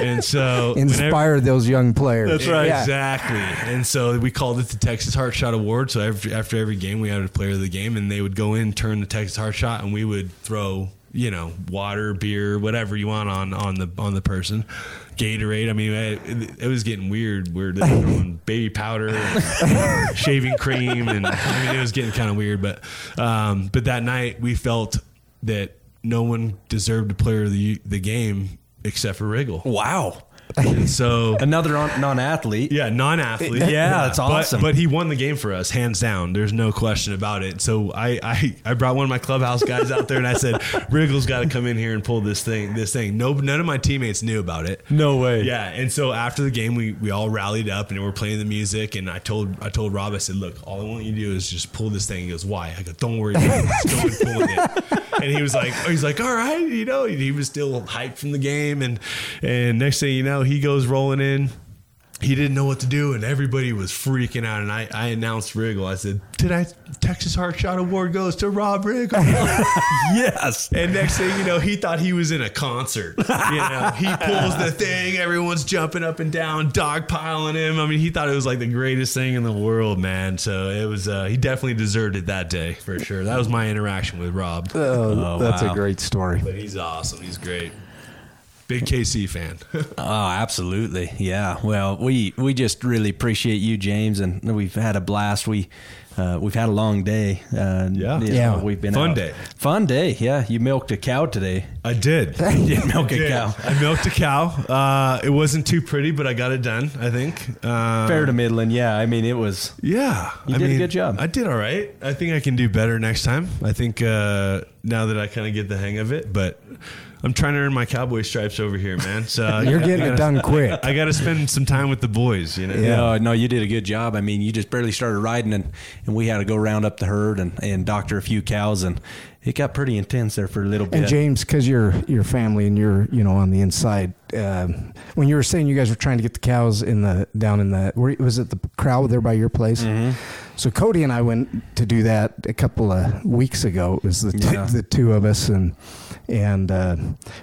S3: and so [laughs] whenever-
S1: those young players.
S2: That's right.
S1: Yeah.
S3: Exactly. And so we called it the Texas Heart Shot Award. So every, after every game, we had a player of the game, and they would go in, turn the Texas Heart Shot, and we would throw, you know, water, beer, whatever you want on on the on the person. Gatorade. I mean, it, it was getting weird. We're throwing [laughs] baby powder, and shaving cream, and I mean, it was getting kind of weird. But um, but that night, we felt that no one deserved to play the the game except for Riggle.
S2: wow.
S3: And so [laughs]
S2: Another non- non-athlete.
S3: yeah, non-athlete. [laughs]
S2: Yeah, that's awesome.
S3: But, he won the game for us, hands down. There's no question about it. So I, I, I brought one of my clubhouse guys out there, and I said, [laughs] "Riggle's got to come in here and pull this thing. This thing. No, none of my teammates knew about it.
S2: No way.
S3: Yeah, and so after the game, we, we all rallied up and we're playing the music. And I told I told Rob, I said, "Look, all I want you to do is just pull this thing." He goes, "Why?" I go, "Don't worry, about it. just go and pulling it." And he was like, he's like, "All right," you know. He was still hyped from the game, and and next thing you know, he goes rolling in he didn't know what to do, and everybody was freaking out. And I, I announced Riggle. I said, "Tonight, Texas Heart Shot Award goes to Rob Riggle." [laughs]
S2: Yes.
S3: and next thing you know, he thought he was in a concert. You know, he pulls the thing, everyone's jumping up and down, dogpiling him. I mean, he thought it was like the greatest thing in the world, man. So it was. Uh, he definitely deserved it that day for sure. That was my interaction with Rob.
S1: Oh, that's
S2: wow.
S1: a great story.
S3: But he's awesome. He's great. Big KC fan. [laughs]
S2: Oh, absolutely. Yeah. Well, we we just really appreciate you, James, and we've had a blast. We uh, we've had a long day. Uh,
S3: Yeah.
S2: you
S1: Yeah.
S2: we've been
S3: Fun
S2: out.
S3: day.
S2: Fun day. Yeah. You milked a cow today.
S3: I did. [laughs]
S2: You did milk a
S3: did.
S2: cow.
S3: I milked a cow. Uh, it wasn't too pretty, but I got it done. I think. Uh,
S2: Fair to Midland. Yeah. I mean, it was.
S3: Yeah,
S2: You
S3: I
S2: did a good job.
S3: I did all right. I think I can do better next time. I think uh, now that I kind of get the hang of it, but I'm trying to earn my cowboy stripes over here, man. So
S1: You're getting
S3: gotta-
S1: it done quick.
S3: I got to spend some time with the boys. You know.
S1: Yeah.
S2: No, no, you did a good job. I mean, you just barely started riding, and, and we had to go round up the herd and, and doctor a few cows, and it got pretty intense there for a little bit.
S1: And James, because you're your family and you're you know on the inside, um, when you were saying you guys were trying to get the cows in the down in the where, was it the crowd there by your place?
S2: Mm-hmm.
S1: So Cody and I went to do that a couple of weeks ago. It was the t-
S2: Yeah.
S1: the two of us and and uh,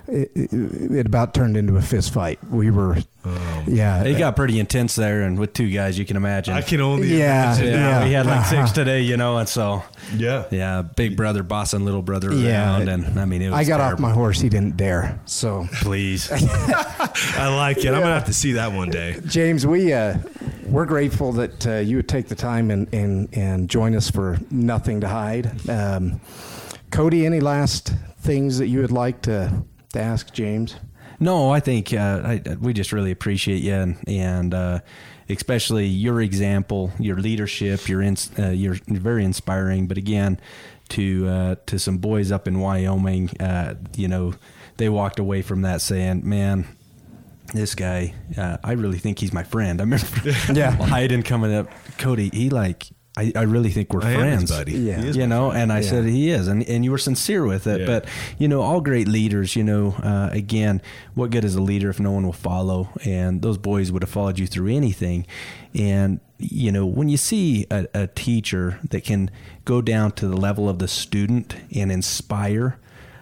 S1: it, it, it about turned into a fist fight. We were yeah
S2: it got pretty intense there, and with two guys, you can imagine.
S3: I can only
S1: Yeah,
S3: imagine
S2: yeah,
S3: now.
S2: we had like six
S1: Uh-huh.
S2: today, you know, and so
S3: Yeah.
S2: yeah, big brother bossing little brother
S1: Yeah.
S2: around, and I mean, it was
S1: I got off my horse. He didn't dare. So
S2: Please, [laughs]
S3: I like it. I'm gonna have to see that one day.
S1: James, we uh, we're grateful that uh, you would take the time and, and, and join us for nothing to hide. Um, Cody, any last things that you would like to, to ask James?
S2: No, I think uh, I, we just really appreciate you, and, and uh, especially your example, your leadership. You're in, uh, you're very inspiring. But again, to uh, to some boys up in Wyoming, uh, you know, they walked away from that saying, "Man, this guy, uh, I really think he's my friend." I remember, [laughs]
S1: Yeah.
S2: Hayden coming up, Cody. He like, I, I really think we're
S3: I
S2: friends,
S3: buddy.
S1: Yeah.
S2: You know and i
S1: Yeah.
S2: said he is and, and you were sincere with it
S3: Yeah.
S2: but you know all great leaders you know uh, again what good is a leader if no one will follow and those boys would have followed you through anything and you know, when you see a, a teacher that can go down to the level of the student and inspire,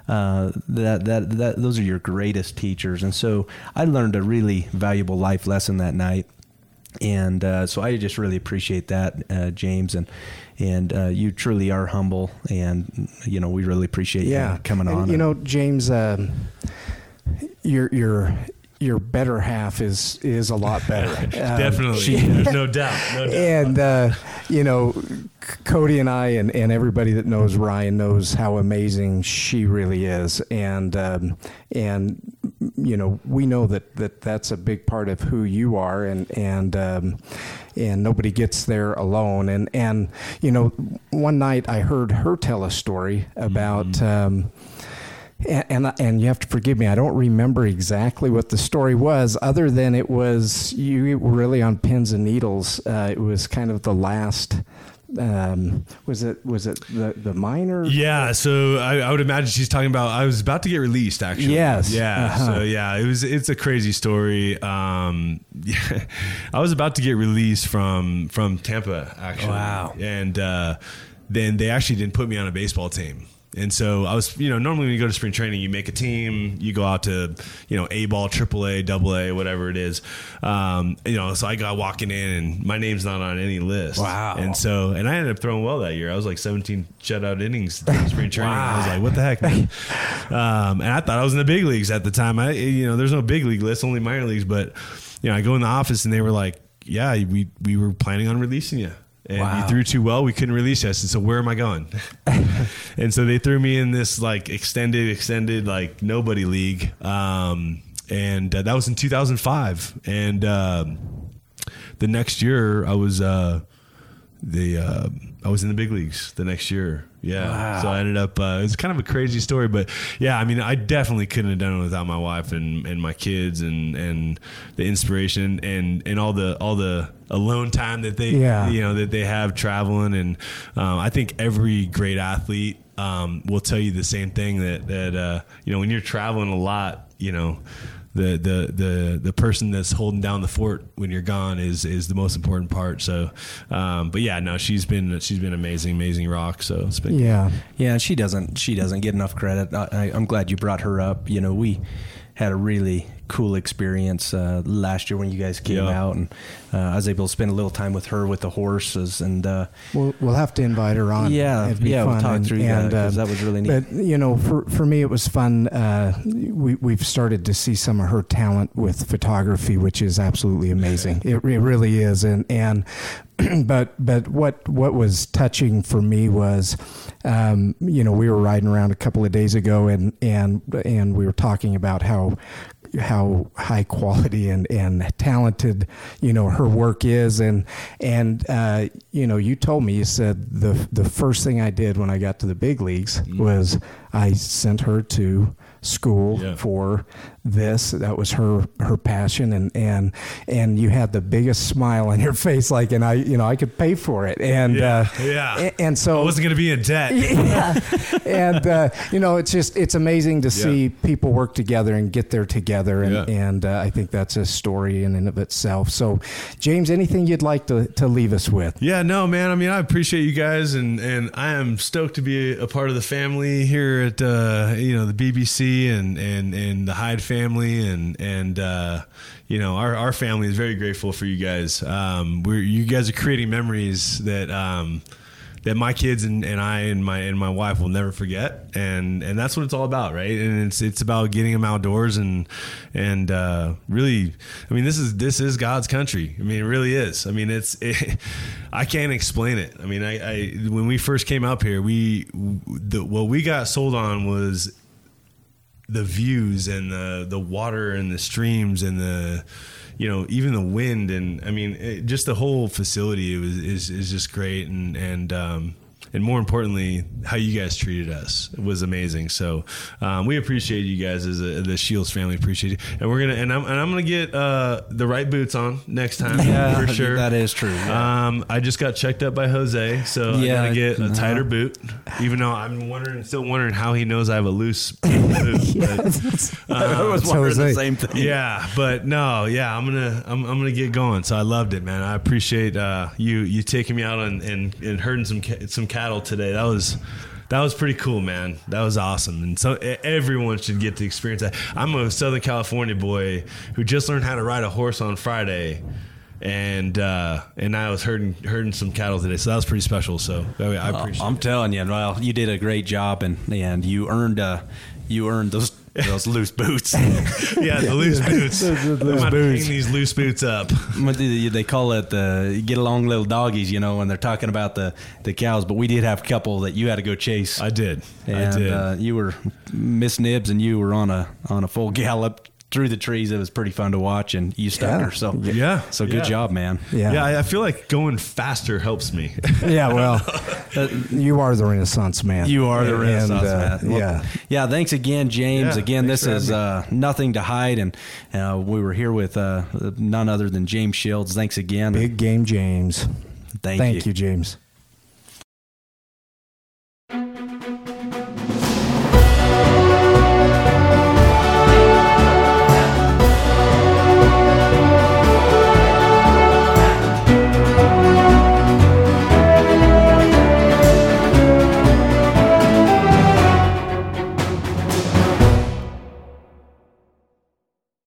S2: uh, that, that that those are your greatest teachers. And so I learned a really valuable life lesson that night. And uh, so I just really appreciate that, uh, James, and and uh, you truly are humble, and you know we really appreciate
S1: yeah.
S2: you coming
S1: And,
S2: on.
S1: you know, James, um, your your your better half is is a lot better. [laughs] Um,
S3: Definitely, [laughs] there's no doubt. No doubt.
S1: and uh, you know, C- Cody and I and, and everybody that knows Ryan knows how amazing she really is, and um, and you know we know that, that that's a big part of who you are, and and um, and nobody gets there alone, and and you know one night I heard her tell a story about. Um, and, and and you have to forgive me. I don't remember exactly what the story was, other than it was you were really on pins and needles. Uh, it was kind of the last. Um, was it was it the the minor?
S3: Yeah, so I, I would imagine she's talking about. I was about to get released, actually.
S1: Yes.
S3: Yeah.
S1: Uh-huh.
S3: So yeah, it was. It's a crazy story. Um, yeah, [laughs] I was about to get released from from Tampa, actually.
S2: Wow.
S3: And uh, then they actually didn't put me on a baseball team. And so I was, you know, normally when you go to spring training, you make a team, you go out to, you know, A ball, triple A, double A, whatever it is. Um, you know, so I got walking in and my name's not on any list.
S2: Wow.
S3: And so, and I ended up throwing well that year. I was like 17 shutout innings in [laughs] spring training. wow. I was like, what the heck, man? um, and I thought I was in the big leagues at the time. I, you know, there's no big league list, only minor leagues. But, you know, I go in the office and they were like, yeah, we, we were planning on releasing you. And
S2: Wow.
S3: you threw too well, we couldn't release us. And so where am I going? [laughs] and so they threw me in this like extended, extended, like nobody league. Um, and uh, that was in 2005. And um, the next year, I was uh, the uh, I was in the big leagues the next year. Yeah.
S2: Wow.
S3: So I ended up. Uh, it's kind of a crazy story, but yeah, I mean, I definitely couldn't have done it without my wife and, and my kids and, and the inspiration and, and all the all the alone time that they
S1: Yeah.
S3: you know that they have traveling and um, I think every great athlete um, will tell you the same thing that that uh, you know when you're traveling a lot you know the, the the the person that's holding down the fort when you're gone is is the most important part so um, but yeah no she's been she's been amazing amazing rock so it's been
S1: Yeah.
S2: Yeah, she doesn't. She doesn't get enough credit. I, I, I'm glad you brought her up. You know, we had a really cool experience uh, last year when you guys came
S3: Yeah.
S2: out, and uh, I was able to spend a little time with her with the horses, and uh,
S1: We'll, we'll have to invite her on.
S2: Yeah,
S1: It'd be
S2: yeah, we'll talk
S1: and,
S2: through that,
S1: and,
S2: 'cause
S1: uh,
S2: that was really neat.
S1: But you know, for for me, it was fun. Uh, we we've started to see some of her talent with photography, which is absolutely amazing. It, it really is, and and [clears throat] but but what what was touching for me was, um, you know, we were riding around a couple of days ago, and and and we were talking about how how high quality and, and talented you know her work is and and uh, you know you told me you said the the first thing I did when I got to the big leagues was I sent her to school
S3: Yeah.
S1: for this that was her her passion and and and you had the biggest smile on your face like and I you know I could pay for it and
S3: yeah
S1: uh,
S3: yeah
S1: a- and so
S3: I wasn't gonna be in debt [laughs]
S1: yeah. and uh, you know it's just it's amazing to
S3: Yeah.
S1: see people work together and get there together and,
S3: Yeah.
S1: and uh, I think that's a story in and of itself so James anything you'd like to, to leave us with
S3: Yeah, no, man. I mean, I appreciate you guys, and and I am stoked to be a part of the family here at uh, you know the BBC and and and the Hyde family, and and uh, you know our our family is very grateful for you guys. Um, we're you guys are creating memories that. Um, that my kids and, and I and my and my wife will never forget, and and that's what it's all about, right? And it's it's about getting them outdoors and and uh, really, I mean, this is this is God's country. I mean, it really is. I mean, it's it, [laughs] I can't explain it. I mean, I, I when we first came up here, we the what we got sold on was the views and the the water and the streams and the you know even the wind. And I mean it, just the whole facility is is just great. And and um, and more importantly, how you guys treated us was amazing. So um, we appreciate you guys as a, the Shields family. Appreciate you, and we're gonna and I'm and I'm gonna get uh, the right boots on next time
S2: Yeah,
S3: for sure.
S2: that is true, yeah.
S3: Um, I just got checked up by Jose, so
S2: Yeah,
S3: I gotta get a
S2: uh-huh.
S3: tighter boot. Even though I'm wondering, still wondering how he knows I have a loose boot. but- [laughs]
S2: I was
S1: That's
S2: wondering the same thing.
S3: yeah, but no, yeah, I'm gonna I'm, I'm gonna get going. So I loved it, man. I appreciate uh, you you taking me out and and, and herding some ca- some cattle today. That was that was pretty cool, man. That was awesome, and so everyone should get to experience that. I'm a Southern California boy who just learned how to ride a horse on Friday. And uh, and I was herding herding some cattle today, so that was pretty special. So I I appreciate.
S2: Uh, I'm telling you, well, you did a great job, and and you earned uh, you earned those [laughs] those loose boots. [laughs] [laughs]
S3: Yeah, the loose boots. I'm about to hang these loose boots up.
S2: What do they call it the get along little doggies, you know, when they're talking about the, the cows. But we did have a couple that you had to go chase.
S3: I did.
S2: and
S3: I did.
S2: Uh, you were Miss Nibs, and you were on a on a full gallop through the trees. It was pretty fun to watch, and you stuck
S1: Yeah.
S2: her. So
S3: Yeah.
S2: so good
S3: Yeah.
S2: job, man.
S1: Yeah.
S3: Yeah, I, I feel like going faster helps me. [laughs]
S1: Yeah, well, you are the Renaissance man.
S2: You are the
S1: And,
S2: Renaissance
S1: uh,
S2: man. Well,
S1: yeah.
S2: yeah. Thanks again, James.
S3: Yeah,
S2: again, this is uh, nothing to hide, and uh, we were here with uh, none other than James Shields. Thanks again.
S1: Big game, James.
S2: Thank,
S1: Thank
S2: you.
S1: you, James.